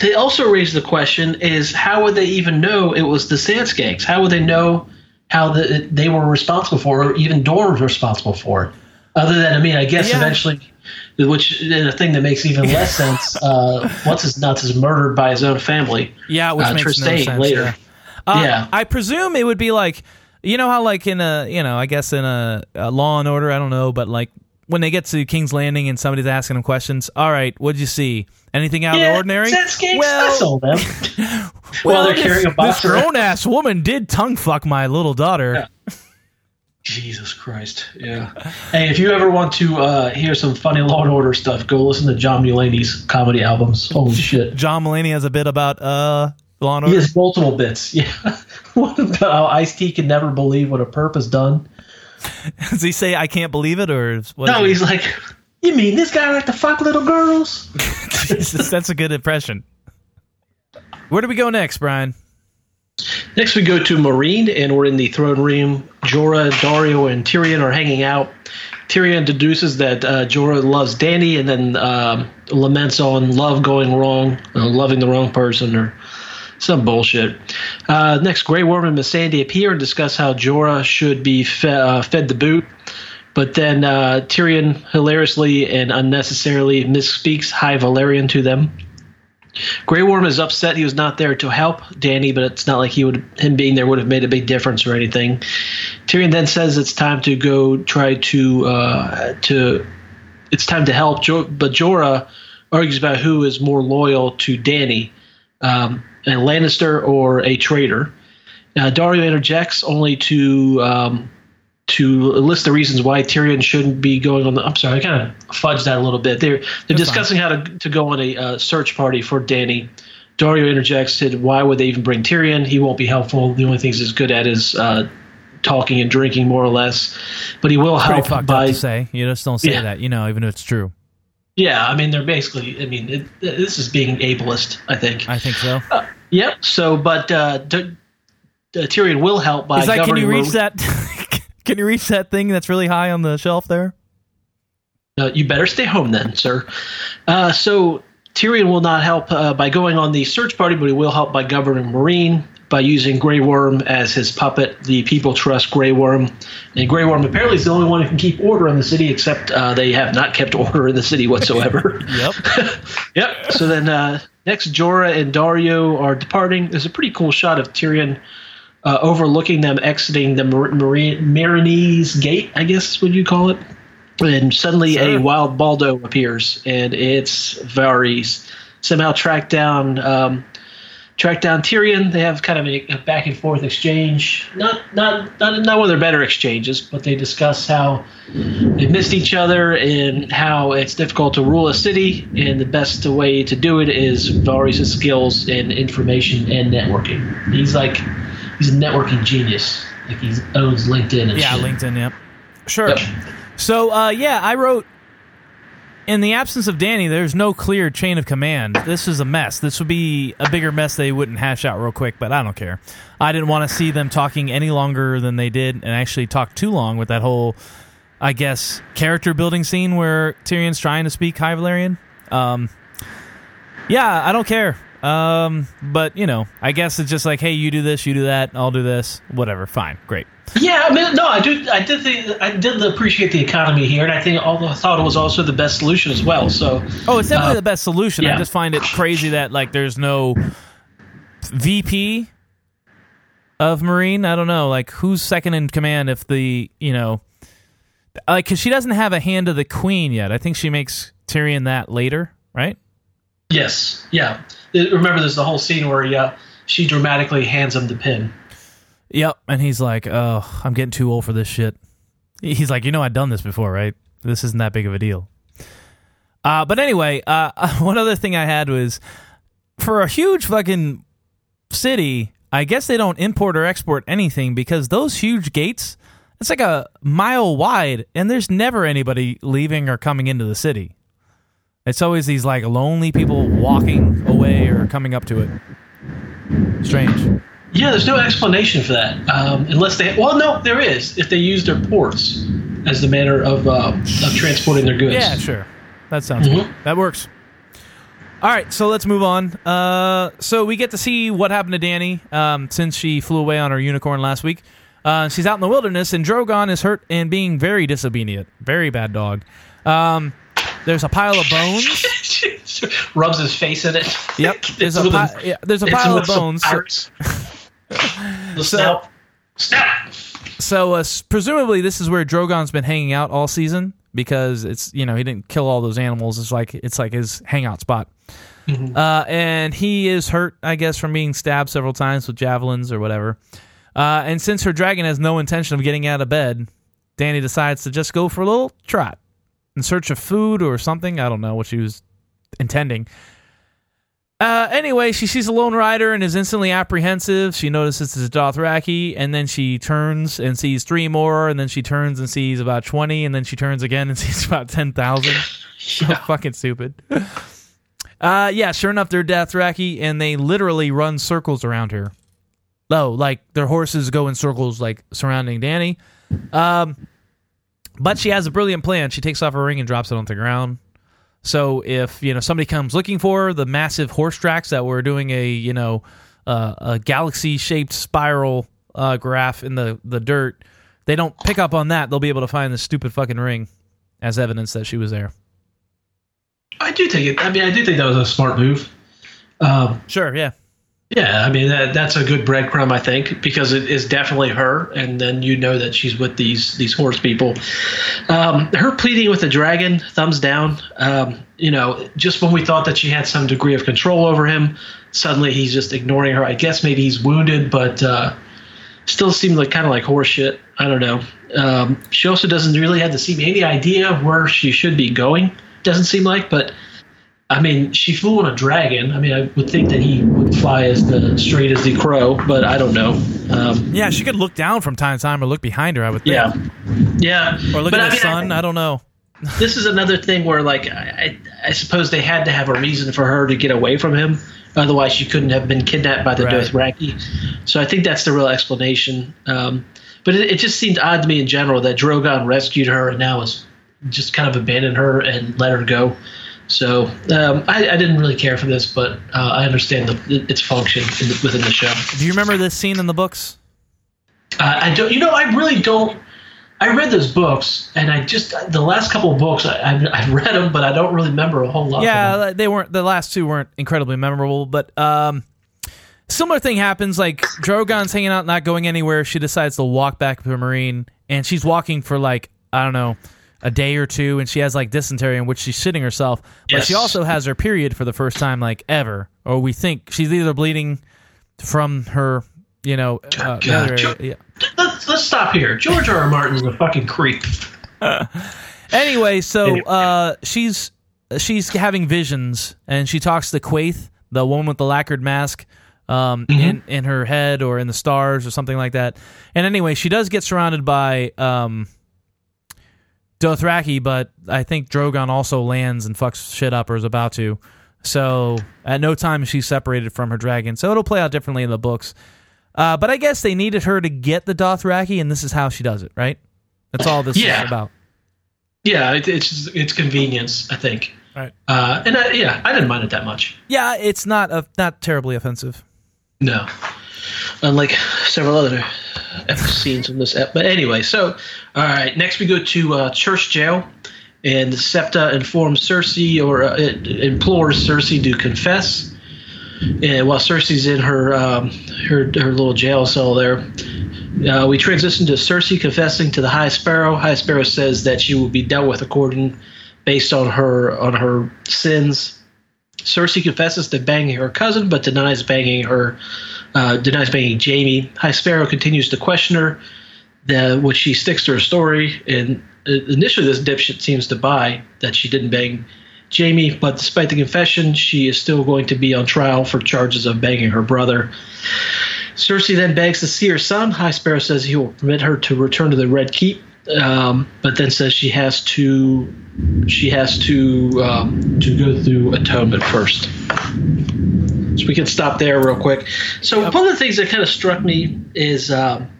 they also raise the question: Is how would they even know it was the Sandskanks? How would they know how the, they were responsible for, or even Dorne was responsible for it? Other than, I mean, I guess Yeah. eventually, which is a thing that makes even less sense. Uh, what's his nuts is murdered by his own family. Yeah, which uh, makes no sense. later. Yeah. Uh, Yeah. I presume it would be like, you know how like in a, you know, I guess in a, a Law and Order, I don't know, but like when they get to King's Landing and somebody's asking them questions. All right, what'd you see? Anything out of the ordinary? Well, them. [LAUGHS] well, While they're this, carrying a box this grown ass woman did tongue fuck my little daughter. Jesus Christ. Yeah. Hey, if you ever want to uh, hear some funny Law and Order stuff, go listen to John Mulaney's comedy albums. Holy shit. John Mulaney has a bit about uh Law and Order. He has multiple bits. [LAUGHS] Yeah. what about how Ice T can never believe what a perp has done? [LAUGHS] Does he say I can't believe it or is- what? No, he's like, you mean this guy like to fuck little girls? [LAUGHS] Jesus, that's a good impression. Where do we go next, Brian? Next, we go to Meereen, and we're in the throne room. Jorah, Daario, and Tyrion are hanging out. Tyrion deduces that uh, Jorah loves Dany, and then um, laments on love going wrong, uh, loving the wrong person, or some bullshit. Uh, next, Grey Worm and Missandei appear and discuss how Jorah should be fe- uh, fed the boot. But then uh, Tyrion hilariously and unnecessarily misspeaks High Valyrian to them. Grey Worm is upset he was not there to help Dany, but it's not like he would him being there would have made a big difference or anything. Tyrion then says it's time to go try to uh, to it's time to help, jo- but Jorah argues about who is more loyal to Dany, um, a Lannister or a traitor. Uh, Daario interjects only to um, to list the reasons why Tyrion shouldn't be going on the. I'm sorry, I kind of fudged that a little bit. They're they're discussing how to to go on a uh, search party for Dany. Daario interjects, said, "Why would they even bring Tyrion? He won't be helpful. The only things he's good at is uh, talking and drinking, more or less. But he will Pretty help by say. You just don't say Yeah. that, you know, even if it's true. Yeah. I mean, they're basically. I mean, it, this is being ableist. I think. I think so. Yep. So, but uh, D- uh, Tyrion will help by like, can you reach Mar- that? [LAUGHS] can you reach that thing that's really high on the shelf there? Uh, you better stay home then, sir. Uh, so Tyrion will not help uh, by going on the search party, but he will help by governing Meereen by using Grey Worm as his puppet. The people trust Grey Worm, and Grey Worm apparently is the only one who can keep order in the city. Except uh, they have not kept [LAUGHS] order in the city whatsoever. [LAUGHS] Yep. [LAUGHS] Yep. So then uh, next, Jorah and Daario are departing. There's a pretty cool shot of Tyrion uh, overlooking them exiting the Mar- Mar- Meereenese Gate, I guess would you call it. And suddenly Sure. a wild Baldo appears, and it's Varys. Somehow tracked down, um, track down Tyrion. They have kind of a, a back and forth exchange. Not, not, not, not one of their better exchanges, but they discuss how they missed each other and how it's difficult to rule a city, and the best way to do it is Varys' skills in information and networking. He's like he's a networking genius. Like he owns LinkedIn and Yeah, shit. LinkedIn. Yep. Sure. Yep. So, uh, yeah, I wrote. In the absence of Dany, there's no clear chain of command. This is a mess. This would be a bigger mess they wouldn't hash out real quick, but I don't care. I didn't want to see them talking any longer than they did, and actually talk too long with that whole, I guess, character building scene where Tyrion's trying to speak High Valyrian. Um, yeah, I don't care. Um, but you know, I guess it's just like, hey, you do this, you do that, I'll do this, whatever. Fine, great. Yeah, I mean, no, I do. I did think I did appreciate the economy here, and I think although I thought it was also the best solution as well. So Oh, it's definitely Uh, the best solution. I just find it crazy that like there's no VP of Meereen. I don't know, like who's second in command if the you know, like because she doesn't have a hand of the Queen yet. I think she makes Tyrion that later, right? yes, yeah. Remember, there's the whole scene where yeah, she dramatically hands him the pin. Yep. And he's like, oh, I'm getting too old for this shit. He's like, you know, I've done this before, right? This isn't that big of a deal. Uh, but anyway, uh, [LAUGHS] one other thing I had was for a huge fucking city, I guess they don't import or export anything because those huge gates, it's like a mile wide and there's never anybody leaving or coming into the city. It's always these like lonely people walking away or coming up to it. Strange. Yeah, there's no explanation for that, um, unless they. Well, no, there is. If they use their ports as the manner of uh, of transporting their goods. Yeah, sure. That sounds good. That works. All right, so let's move on. Uh, so we get to see what happened to Dany um, since she flew away on her unicorn last week. Uh, she's out in the wilderness, and Drogon is hurt and being very disobedient. Very bad dog. Um, there's a pile of bones. [LAUGHS] Rubs his face in it. Yep. [LAUGHS] There's a, pi- yeah, there's a pile of bones. [LAUGHS] The snout. Snout. so uh, presumably this is where Drogon's been hanging out all season because it's you know he didn't kill all those animals. It's like it's like his hangout spot. Uh, and he is hurt, I guess, from being stabbed several times with javelins or whatever. Uh, and since her dragon has no intention of getting out of bed, Dany decides to just go for a little trot in search of food or something. I don't know what she was intending. Uh, anyway, she sees a lone rider and is instantly apprehensive. She notices it's a Dothraki, and then she turns and sees three more, and then she turns and sees about twenty, and then she turns again and [LAUGHS] sees about ten thousand. [LAUGHS] so [LAUGHS] fucking stupid. Uh, yeah, sure enough, they're Dothraki, and they literally run circles around her. Oh, like their horses go in circles, like surrounding Dany. Um, but she has a brilliant plan. She takes off her ring and drops it on the ground. So if you know somebody comes looking for the massive horse tracks that were doing a you know uh, a galaxy shaped spiral uh, graph in the the dirt, they don't pick up on that. They'll be able to find this stupid fucking ring as evidence that she was there. I do think it. I mean, I do think that was a smart move. Um, Sure, yeah. Yeah, I mean that, that's a good breadcrumb, I think, because it is definitely her, and then you know that she's with these these horse people. Um, her pleading with the dragon, thumbs down. Um, you know, just when we thought that she had some degree of control over him, suddenly he's just ignoring her. I guess maybe he's wounded, but uh, still seemed like kind of like horseshit. I don't know. Um, she also doesn't really have to seem any idea where she should be going. Doesn't seem like, but I mean, she flew on a dragon. I mean, I would think that he would fly as the straight as the crow, but I don't know. Um, Yeah, she could look down from time to time or look behind her, I would think. yeah, yeah. Or look But at I the mean, I- sun. I, don't know. [LAUGHS] this is another thing where like I, I suppose they had to have a reason for her to get away from him otherwise she couldn't have been kidnapped by the Right. dothraki so i think that's the real explanation um, but it, it just seemed odd to me in general that drogon rescued her and now has just kind of abandoned her and let her go so um, I, I didn't really care for this but uh, i understand the, its function in the, within the show Do you remember this scene in the books? uh, I don't. You know, I really don't. I read those books, and I just the last couple of books I, I've, I've read them, but I don't really remember a whole lot. Yeah, they weren't. The last two weren't incredibly memorable, but um, similar thing happens. Like Drogon's hanging out, not going anywhere. She decides to walk back to the Meereen, and she's walking for like I don't know a day or two, and she has like dysentery in which she's shitting herself. But she also has her period for the first time like ever, or we think she's either bleeding from her, you know, uh, God, other yeah. let's let's stop here. George R. R. Martin is a fucking creep. [LAUGHS] Anyway, so Anyway. uh, she's she's having visions, and she talks to Quaithe, the woman with the lacquered mask, um, in in her head or in the stars or something like that. And anyway, she does get surrounded by um, Dothraki, but I think Drogon also lands and fucks shit up or is about to. So at no time is she separated from her dragon. So it'll play out differently in the books. Uh, but I guess they needed her to get the Dothraki, and this is how she does it, right? That's all this Yeah. is about. Yeah, it, it's just, it's convenience, I think. Right. Uh, and I, yeah, I didn't mind it that much. Yeah, it's not a, not terribly offensive. No, unlike several other scenes in this. Ep- but anyway, so all right. Next, we go to uh, church jail, and Septa informs Cersei or uh, implores Cersei to confess. And while Cersei's in her um, her her little jail cell there, uh, we transition to Cersei confessing to the High Sparrow. High Sparrow says that she will be dealt with according based on her on her sins. Cersei confesses to banging her cousin, but denies banging her, uh, denies banging Jaime. High Sparrow continues to question her, the, which she sticks to her story. And uh, initially, this dipshit seems to buy that she didn't bang Jaime, but despite the confession, she is still going to be on trial for charges of banging her brother. Cersei then begs to see her son. High Sparrow says he will permit her to return to the Red Keep, um, but then says she has to she has to um, to go through atonement first. So we can stop there real quick. So one of the things that kind of struck me is um,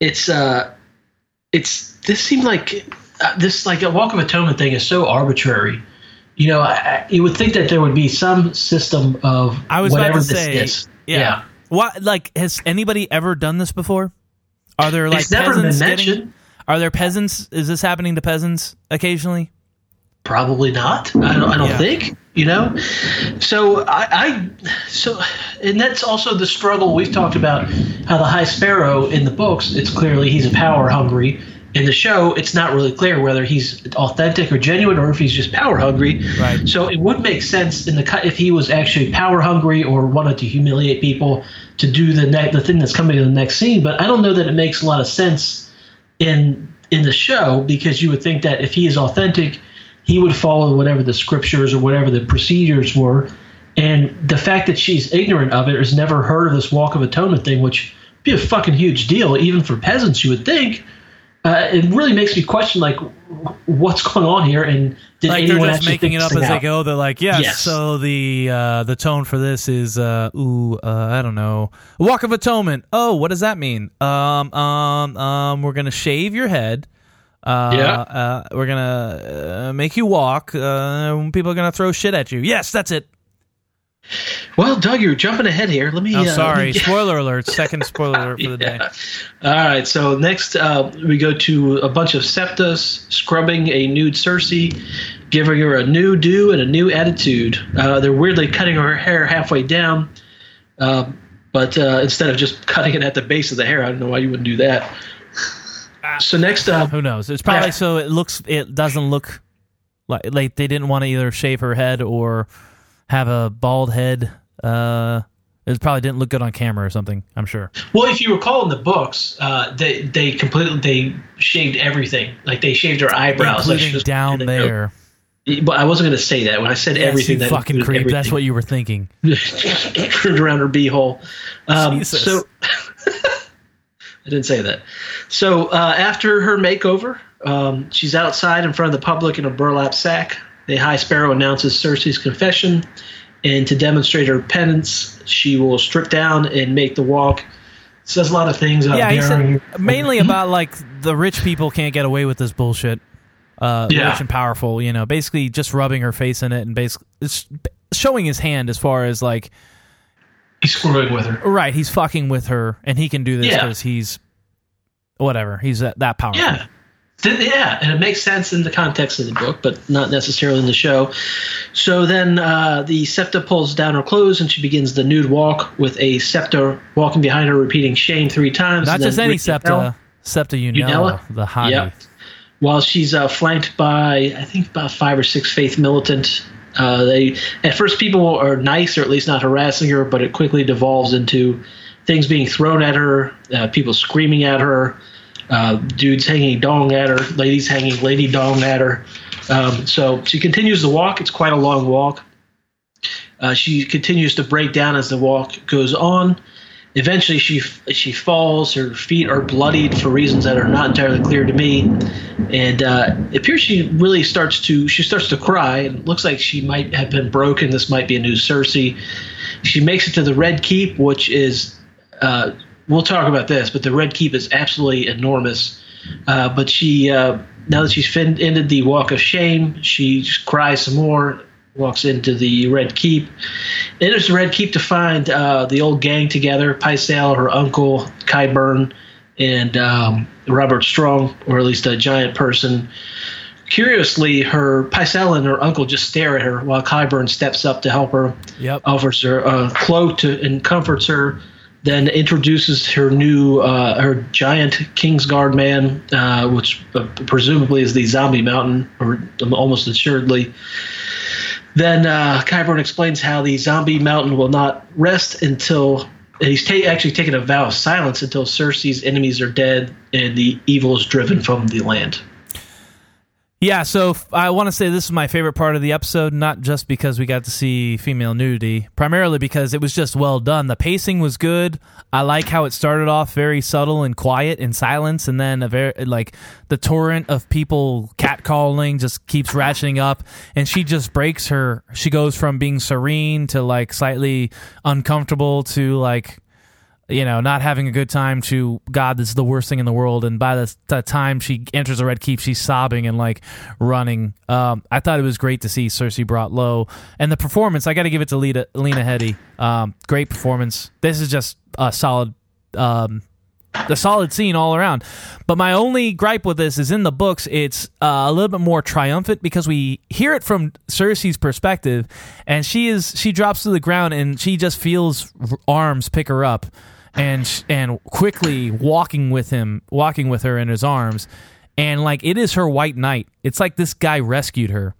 it's uh, it's this seemed like uh, this like a walk of atonement thing is so arbitrary. You know, I, I, you would think that there would be some system of I was whatever about to this say, is. yeah. What like has anybody ever done this before? Are there like it's never been peasants mentioned. getting? Are there peasants? Is this happening to peasants occasionally? Probably not. I don't, I don't Yeah. think. You know, so I, I, so, and that's also the struggle we've talked about. How the High Sparrow in the books, it's clearly he's a power hungry. In the show, it's not really clear whether he's authentic or genuine, or if he's just power hungry. Right. So it would make sense in the cut if he was actually power hungry or wanted to humiliate people to do the ne- the thing that's coming in the next scene. But I don't know that it makes a lot of sense in in the show because you would think that if he is authentic, he would follow whatever the scriptures or whatever the procedures were, And the fact that she's ignorant of it or has never heard of this Walk of Atonement thing, which would be a fucking huge deal, even for peasants, you would think. Uh, it really makes me question, like, what's going on here, and did like they're anyone just actually making it up as they go. They're like, yes. Yes. So the uh, the tone for this is, uh, ooh, uh, I don't know, walk of atonement. Oh, what does that mean? Um, um, um, we're gonna shave your head. Uh, Yeah. uh, we're gonna uh, make you walk. Uh, people are gonna throw shit at you. Yes, that's it. Well, Doug, you're jumping ahead here. Let me. I'm uh, let sorry. me- Spoiler alert. [LAUGHS] Second spoiler alert for the day. All right. So next, uh, we go to a bunch of septas scrubbing a nude Cersei, giving her a new do and a new attitude. Uh, they're weirdly cutting her hair halfway down, uh, but uh, instead of just [LAUGHS] cutting it at the base of the hair, I don't know why you wouldn't do that. So next up, Who knows? It's probably Yeah. so it looks. It doesn't look like like they didn't want to either shave her head or have a bald head. Uh, it probably didn't look good on camera or something. I'm sure. well, if you recall in the books, uh, they they completely they shaved everything. Like they shaved her eyebrows, like including was- down there. But I wasn't going to say that when I said Yes, everything. that fucking creep. That's what you were thinking. [LAUGHS] turned around her beehole. Um, Jesus. so I didn't say that. So uh, after her makeover, um, she's outside in front of the public in a burlap sack. The High Sparrow announces Cersei's confession, and to demonstrate her penance, she will strip down and make the walk. Says a lot of things. Yeah, he said mainly about like the rich people can't get away with this bullshit. Uh, Yeah. rich and powerful, you know, basically just rubbing her face in it and basically showing his hand as far as like he's screwing with her. Right, he's fucking with her, and he can do this Yeah. because he's whatever. He's that, that powerful. Yeah. Yeah, and it makes sense in the context of the book, but not necessarily in the show. So then uh, the Septa pulls down her clothes and she begins the nude walk with a Septa walking behind her, repeating shame three times. Not just any septa, septa Unella, the hottie. Yeah. While she's uh, flanked by, I think, about five or six faith militant. Uh, they at first people are nice, or at least not harassing her, but it quickly devolves into things being thrown at her, uh, people screaming at her, uh, dudes hanging dong at her, ladies hanging lady dong at her. Um, so she continues the walk. It's quite a long walk. Uh, she continues to break down as the walk goes on. Eventually, she she falls. Her feet are bloodied for reasons that are not entirely clear to me, and uh, it appears she really starts to she starts to cry. And looks like she might have been broken. This might be a new Cersei. She makes it to the Red Keep, which is uh, we'll talk about this, but the Red Keep is absolutely enormous. Uh, but she uh, now that she's fin- ended the Walk of Shame, she cries some more. Walks into the Red Keep. Enters the Red Keep to find uh, the old gang together: Pycelle, her uncle, Qyburn, and um, Robert Strong, or at least a giant person. Curiously, her Pycelle and her uncle just stare at her while Qyburn steps up to help her Yep. offers her a cloak to, and comforts her, then introduces her new, uh, her giant Kingsguard man, uh, which uh, presumably is the Zombie Mountain, or almost assuredly. Then uh, Qyburn explains how the Zombie Mountain will not rest until he's ta- actually taken a vow of silence until Cersei's enemies are dead and the evil is driven from the land. Yeah, so f- I want to say this is my favorite part of the episode, not just because we got to see female nudity, primarily because it was just well done. The pacing was good. I like how it started off very subtle and quiet in silence, and then a very like the torrent of people catcalling just keeps ratcheting up, and she just breaks her. She goes from being serene to like slightly uncomfortable to like you know, not having a good time to God, this is the worst thing in the world. And by the, the time she enters the Red Keep, she's sobbing and like running. Um, I thought it was great to see Cersei brought low. And the performance, I got to give it to Lena, Lena Headey. Um, great performance. This is just a solid, um, a solid scene all around. But my only gripe with this is in the books, it's uh, a little bit more triumphant because we hear it from Cersei's perspective, and she is she drops to the ground and she just feels arms pick her up, and and quickly walking with him, walking with her in his arms. And like it is her white knight. It's like this guy rescued her.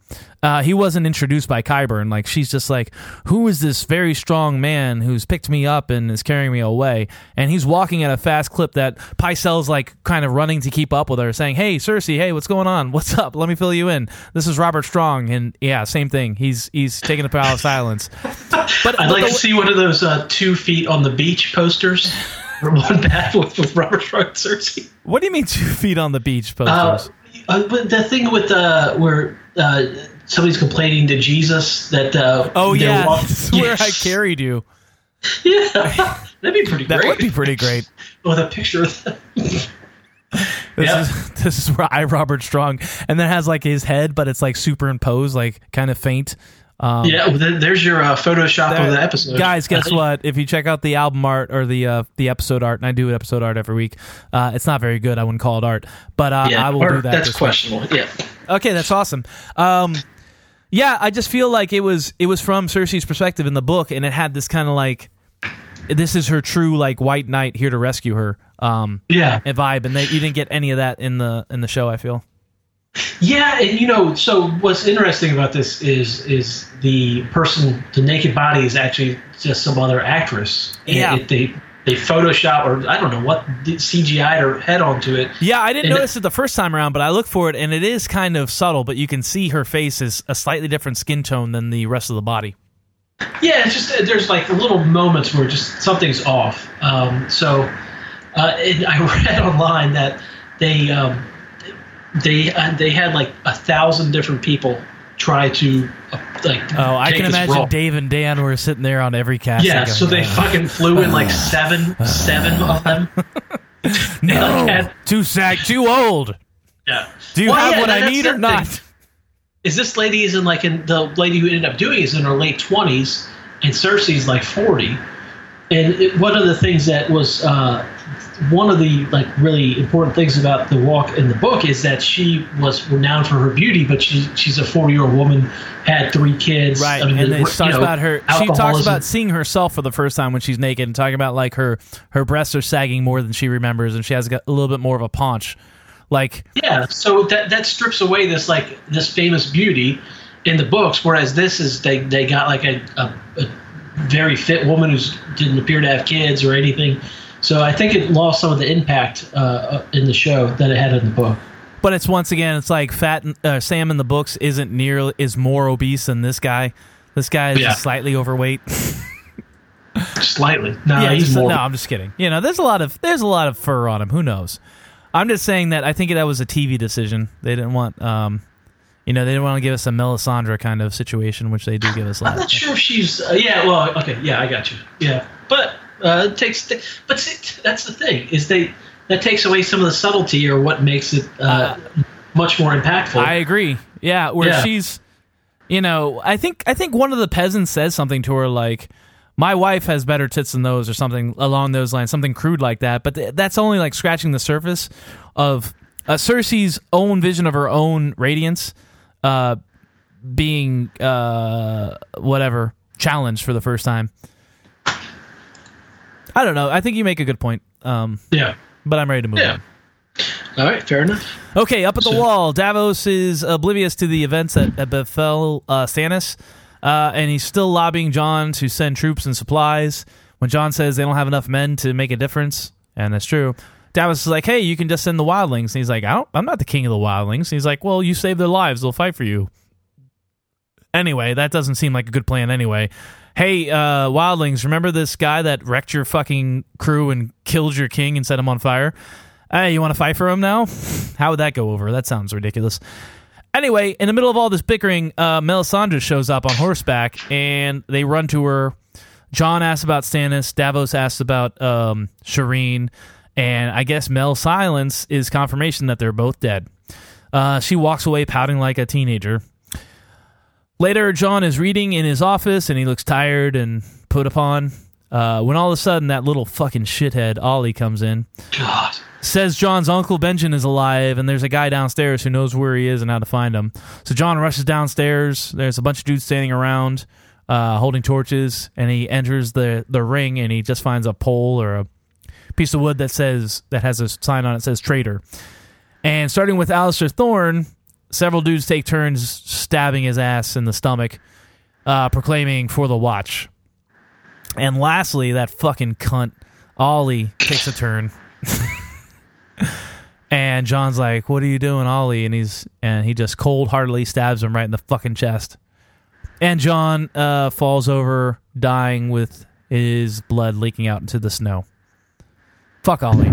Uh, he wasn't introduced by Qyburn. Like she's just like, who is this very strong man who's picked me up and is carrying me away? And he's walking at a fast clip that Pycelle's like kind of running to keep up with her, saying, "Hey, Cersei, hey, what's going on? What's up? Let me fill you in. This is Robert Strong." And yeah, same thing. He's he's taking the power of silence. but I'd but like the- to see one of those uh, two feet on the beach posters. one back with, with Robert Strong and Cersei. what do you mean two feet on the beach Uh, posters? uh, but the thing with uh, where uh, somebody's complaining to Jesus that uh, oh yeah, walk- [LAUGHS] is where I carried you. [LAUGHS] Yeah, that'd be pretty That great. would be pretty great. [LAUGHS] with a picture of them. This Yeah. is this is where I Robert Strong, and then has like his head, but it's like superimposed, like kind of faint. Um, yeah, well, there's your uh, Photoshop There- of the episode. Guys, guess what? If you check out the album art or the uh, the episode art, and I do episode art every week, uh, it's not very good. I wouldn't call it art, but uh, Yeah, I will do that. That's this week. questionable. Yeah. Okay, that's awesome. Um, yeah, I just feel like it was it was from Cersei's perspective in the book, and it had this kind of like this is her true like white knight here to rescue her um, Yeah. vibe, and they, you didn't get any of that in the in the show. I feel. Yeah, and you know, so what's interesting about this is is the person, the naked body is actually just some other actress. And Yeah. it- they they Photoshop or I don't know what CGI'd her head onto it. Yeah, I didn't And- notice it the first time around, but I looked for it, and it is kind of subtle. But you can see her face is a slightly different skin tone than the rest of the body. Yeah, it's just there's like little moments where just something's off. Um, so uh, and [LAUGHS] I read online that they um, they uh, they had like a thousand different people try to uh, like. Oh, I can imagine role. Dave and Dan were sitting there on every cast. Yeah, going, so they "Uh, fucking flew in like [LAUGHS] seven, seven of them. [LAUGHS] no, like had- too sag, too old. Yeah. Do you Well, have yeah, what I need or not? thing. Is this lady is in like in the lady who ended up doing is in her late twenties, and Cersei's like forty. And it, one of the things that was uh, one of the like really important things about the walk in the book is that she was renowned for her beauty, but she she's a forty year old woman, had three kids. Right, I mean, and she talks know, about her. She talks about seeing herself for the first time when she's naked, and talking about like her her breasts are sagging more than she remembers, and she has got a little bit more of a paunch. Like, Yeah, so that that strips away this like this famous beauty in the books, whereas this is they they got like a, a, a very fit woman who didn't appear to have kids or anything. So I think it lost some of the impact uh, uh, in the show that it had in the book. but it's once again, it's like fat uh, Sam in the books isn't near is more obese than this guy. This guy is Yeah. slightly overweight. [LAUGHS] Slightly, no, yeah, he's more. no, I'm just kidding. You know, there's a lot of there's a lot of fur on him. Who knows? I'm just saying that I think that was a TV decision. They didn't want, um, you know, they didn't want to give us a Melisandre kind of situation, which they do give us I'm lot. not sure if she's. Uh, yeah, well, okay, yeah, I got you. Yeah, but uh, it takes. But see, that's the thing is they that takes away some of the subtlety or what makes it uh, much more impactful. I agree. Yeah, where Yeah. she's, you know, I think I think one of the peasants says something to her like, "My wife has better tits than those," or something along those lines, something crude like that. But th- that's only like scratching the surface of uh, Cersei's own vision of her own radiance, uh, being uh, whatever challenged for the first time. I don't know. I think you make a good point. Um, yeah. but I'm ready to move Yeah. on. All right, fair enough. Okay, up at the So- wall, Davos is oblivious to the events that, that befell uh, Stannis, uh, and he's still lobbying Jon to send troops and supplies. When Jon says they don't have enough men to make a difference, and that's true, Davos is like, "Hey, you can just send the wildlings." And he's like, "I don't, "I'm not the king of the wildlings." And he's like, "Well, you save their lives; they'll fight for you." Anyway, that doesn't seem like a good plan. Anyway, hey, uh, wildlings, remember this guy that wrecked your fucking crew and killed your king and set him on fire? Hey, you want to fight for him now? [LAUGHS] How would that go over? That sounds ridiculous. Anyway, in the middle of all this bickering, uh, Melisandre shows up on horseback, and they run to her. Jon asks about Stannis. Davos asks about um, Shireen, and I guess Mel's silence is confirmation that they're both dead. Uh, she walks away pouting like a teenager. Later, Jon is reading in his office, and he looks tired and put upon. Uh, when all of a sudden, that little fucking shithead Ollie comes in God. says Jon's uncle Benjen is alive, and there's a guy downstairs who knows where he is and how to find him. So Jon rushes downstairs. There's a bunch of dudes standing around, uh, holding torches, and he enters the the ring, and he just finds a pole or a piece of wood that says that has a sign on it that says traitor. And starting with Alliser Thorne, several dudes take turns stabbing his ass in the stomach, uh, proclaiming for the watch. And lastly, that fucking cunt Ollie takes a turn. [LAUGHS] and Jon's like, "What are you doing, Ollie?" And he's and he just cold heartedly stabs him right in the fucking chest. And Jon uh, falls over, dying with his blood leaking out into the snow. Fuck Ollie.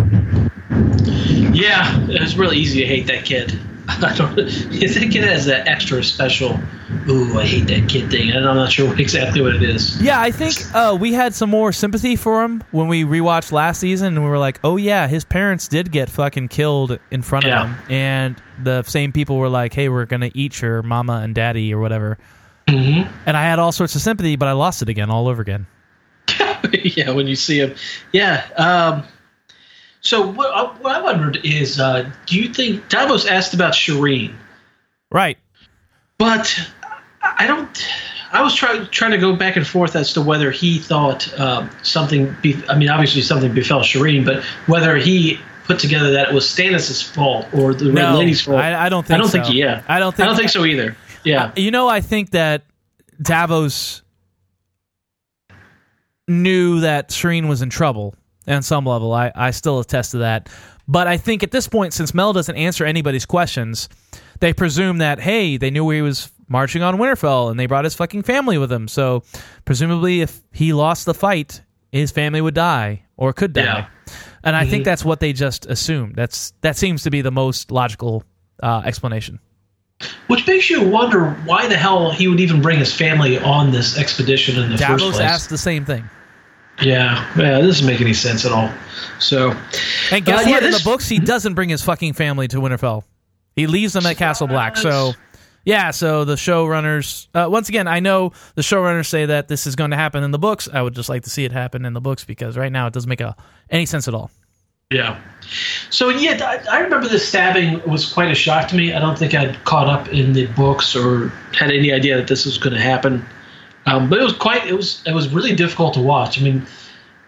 Yeah, it was really easy to hate that kid. [LAUGHS] I don't. That kid has that extra special. Ooh, I hate that kid thing, and I'm not sure [LAUGHS] exactly what it is. Yeah, I think uh, we had some more sympathy for him when we rewatched last season, and we were like, "Oh yeah, his parents did get fucking killed in front of him," and the same people were like, "Hey, we're gonna eat your mama and daddy or whatever." hmm And I had all sorts of sympathy, but I lost it again all over again. [LAUGHS] yeah, when you see him. Yeah. Um, so what, I- what I wondered is, uh, do you think Davos asked about Shireen? Right. But I don't. I was trying trying to go back and forth as to whether he thought um, something. Be, I mean, obviously something befell Shireen, but whether he put together that it was Stannis' fault or the Red No, Lady's fault. I, I don't think. I don't so. think. Yeah, I don't think. I don't think so either. Yeah. You know, I think that Davos knew that Shireen was in trouble on some level. I, I still attest to that. But I think at this point, since Mel doesn't answer anybody's questions, they presume that, hey, they knew he was marching on Winterfell and they brought his fucking family with him. So presumably, if he lost the fight, his family would die or could die. Yeah. And I think that's what they just assumed. That's That seems to be the most logical uh, explanation. Which makes you wonder why the hell he would even bring his family on this expedition in the first Davos place. asked the same thing. Yeah, yeah, this doesn't make any sense at all. So, And guess Uh, yeah, what? In the books, he doesn't bring his fucking family to Winterfell. He leaves them at Castle Black. So, yeah. So the showrunners, uh, once again, I know the showrunners say that this is going to happen in the books. I would just like to see it happen in the books because right now it doesn't make a, any sense at all. yeah. So yeah, I, I remember the stabbing was quite a shock to me. I don't think I'd caught up in the books or had any idea that this was going to happen. Um, but it was quite. It was. It was really difficult to watch. I mean,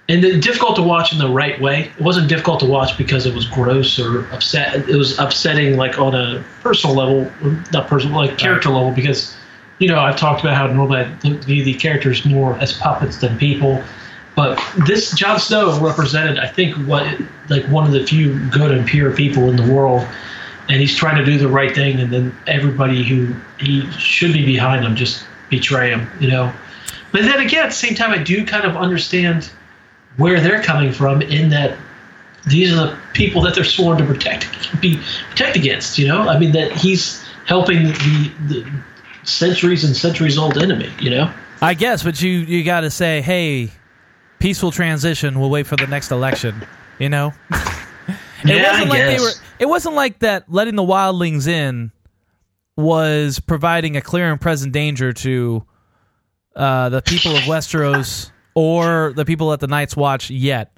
and the, difficult to watch in the right way. It wasn't difficult to watch because it was gross or upset. It was upsetting, like on a personal level, not personal, like character level, because you know I've talked about how normally I view the characters more as puppets than people. But this Jon Snow represented, I think, what like one of the few good and pure people in the world, and he's trying to do the right thing, and then everybody who he should be behind him just betray him, you know. But then again, at the same time, I do kind of understand where they're coming from in that these are the people that they're sworn to protect, be protect against. You know, I mean that he's helping the, the centuries and centuries old enemy. You know. I guess, but you you got to say, hey, peaceful transition. We'll wait for the next election. You know. [LAUGHS] it Yeah, wasn't I like they guess. were. It wasn't like that. Letting the wildlings in was providing a clear and present danger to uh, the people of Westeros or the people at the Night's Watch yet.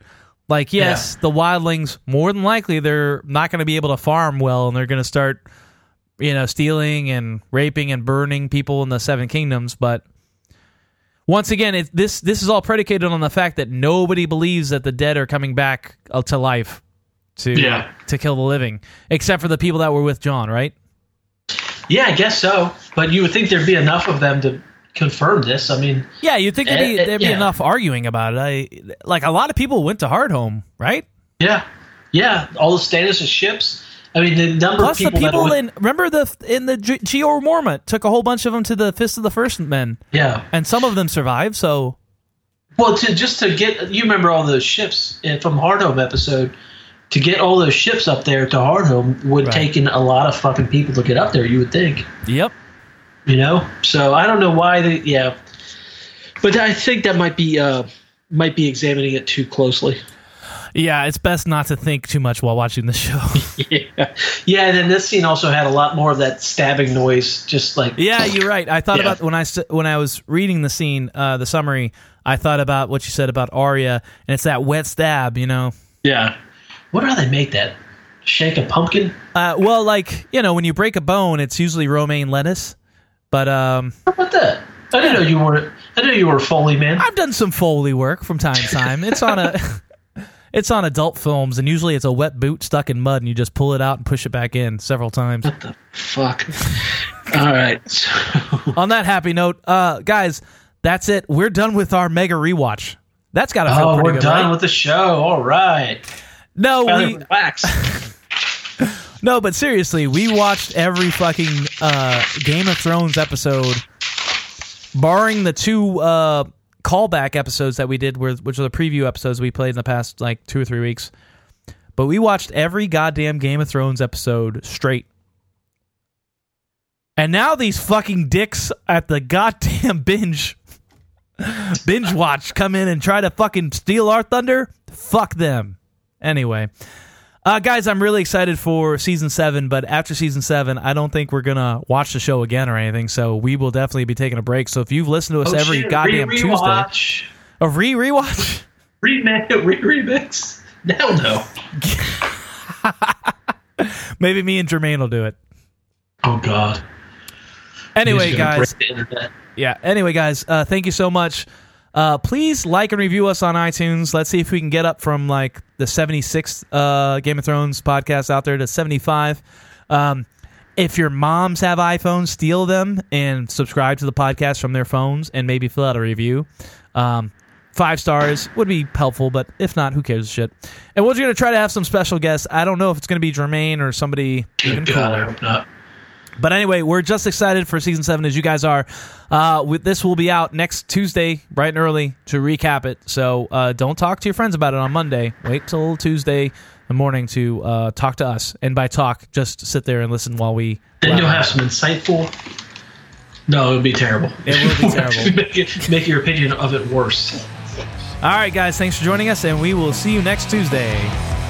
Like, yes, the wildlings more than likely they're not going to be able to farm well, and they're going to start, you know, stealing and raping and burning people in the Seven Kingdoms. But once again, it, this this is all predicated on the fact that nobody believes that the dead are coming back uh, to life to Yeah. to kill the living, except for the people that were with Jon, right? Yeah, I guess so. But you would think there'd be enough of them to confirm this. I mean, Yeah, you'd think there'd be, Eh, eh, there'd be yeah. enough arguing about it. I, like a lot of people went to Hardhome, right? yeah, yeah, all the status of ships. I mean, the number Plus of people, Plus, the people that in remember the in the G- Jeor Mormont took a whole bunch of them to the Fist of the First Men, yeah. and some of them survived. So Well, to just to get you remember all those ships uh, from Hardhome episode. To get all those ships up there to Hardhome would Right. take in a lot of fucking people to get up there. You would think. yep, you know so i don't know why they yeah but i think that might be uh might be examining it too closely yeah, it's best not to think too much while watching the show. [LAUGHS] yeah yeah and then this scene also had a lot more of that stabbing noise just like Yeah, you're right. I thought Yeah. about when I when I was reading the scene, uh, the summary. I thought about what you said about Arya, and it's that wet stab. You know, yeah what do they make that shake a pumpkin uh, well, like you know, when you break a bone, it's usually romaine lettuce. But um, how about that i didn't know you were i didn't know you were a foley man I've done some foley work from time to time. It's on a, [LAUGHS] it's on adult films, and usually it's a wet boot stuck in mud, and you just pull it out and push it back in several times. what the fuck [LAUGHS] all right on that happy note, uh, guys, that's it. We're done with our mega rewatch. That's got to feel oh pretty we're done right? with the show all right no, we relax [LAUGHS] No, but seriously, we watched every fucking uh, Game of Thrones episode barring the two uh, callback episodes that we did, which are the preview episodes we played in the past like two or three weeks. But we watched every goddamn Game of Thrones episode straight. And now these fucking dicks at the goddamn [LAUGHS] binge binge watch come in and try to fucking steal our thunder. Fuck them. Anyway, uh, guys, I'm really excited for season seven, but after season seven, I don't think we're gonna watch the show again or anything. So we will definitely be taking a break. So if you've listened to us Oh, every shit, goddamn Tuesday, a re rewatch. Remake, [LAUGHS] re remix. Hell no. [LAUGHS] Maybe me and Jermaine will do it. Oh God. Anyway, guys. break the internet. Yeah. Anyway, guys, uh, thank you so much. Uh, please like and review us on iTunes. Let's see if we can get up from like the 76th uh, Game of Thrones podcast out there to 75. Um, if your moms have iPhones, steal them and subscribe to the podcast from their phones and maybe fill out a review. Um, five stars would be helpful, but if not, who cares? Shit. And we're going to try to have some special guests. I don't know if it's going to be Jermaine or somebody even God, cooler. I hope not. But anyway, we're just excited for season seven as you guys are. Uh, with this will be out next Tuesday, bright and early, to recap it. So uh, don't talk to your friends about it on Monday. Wait till Tuesday morning to uh, talk to us. And by talk, just sit there and listen while we. Then you'll have some insightful. No, it would be terrible. It will be terrible. [LAUGHS] make, make your opinion of it worse. All right, guys, thanks for joining us, and we will see you next Tuesday.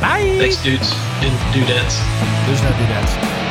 Bye. Thanks, dudes and dudettes. There's no dudettes.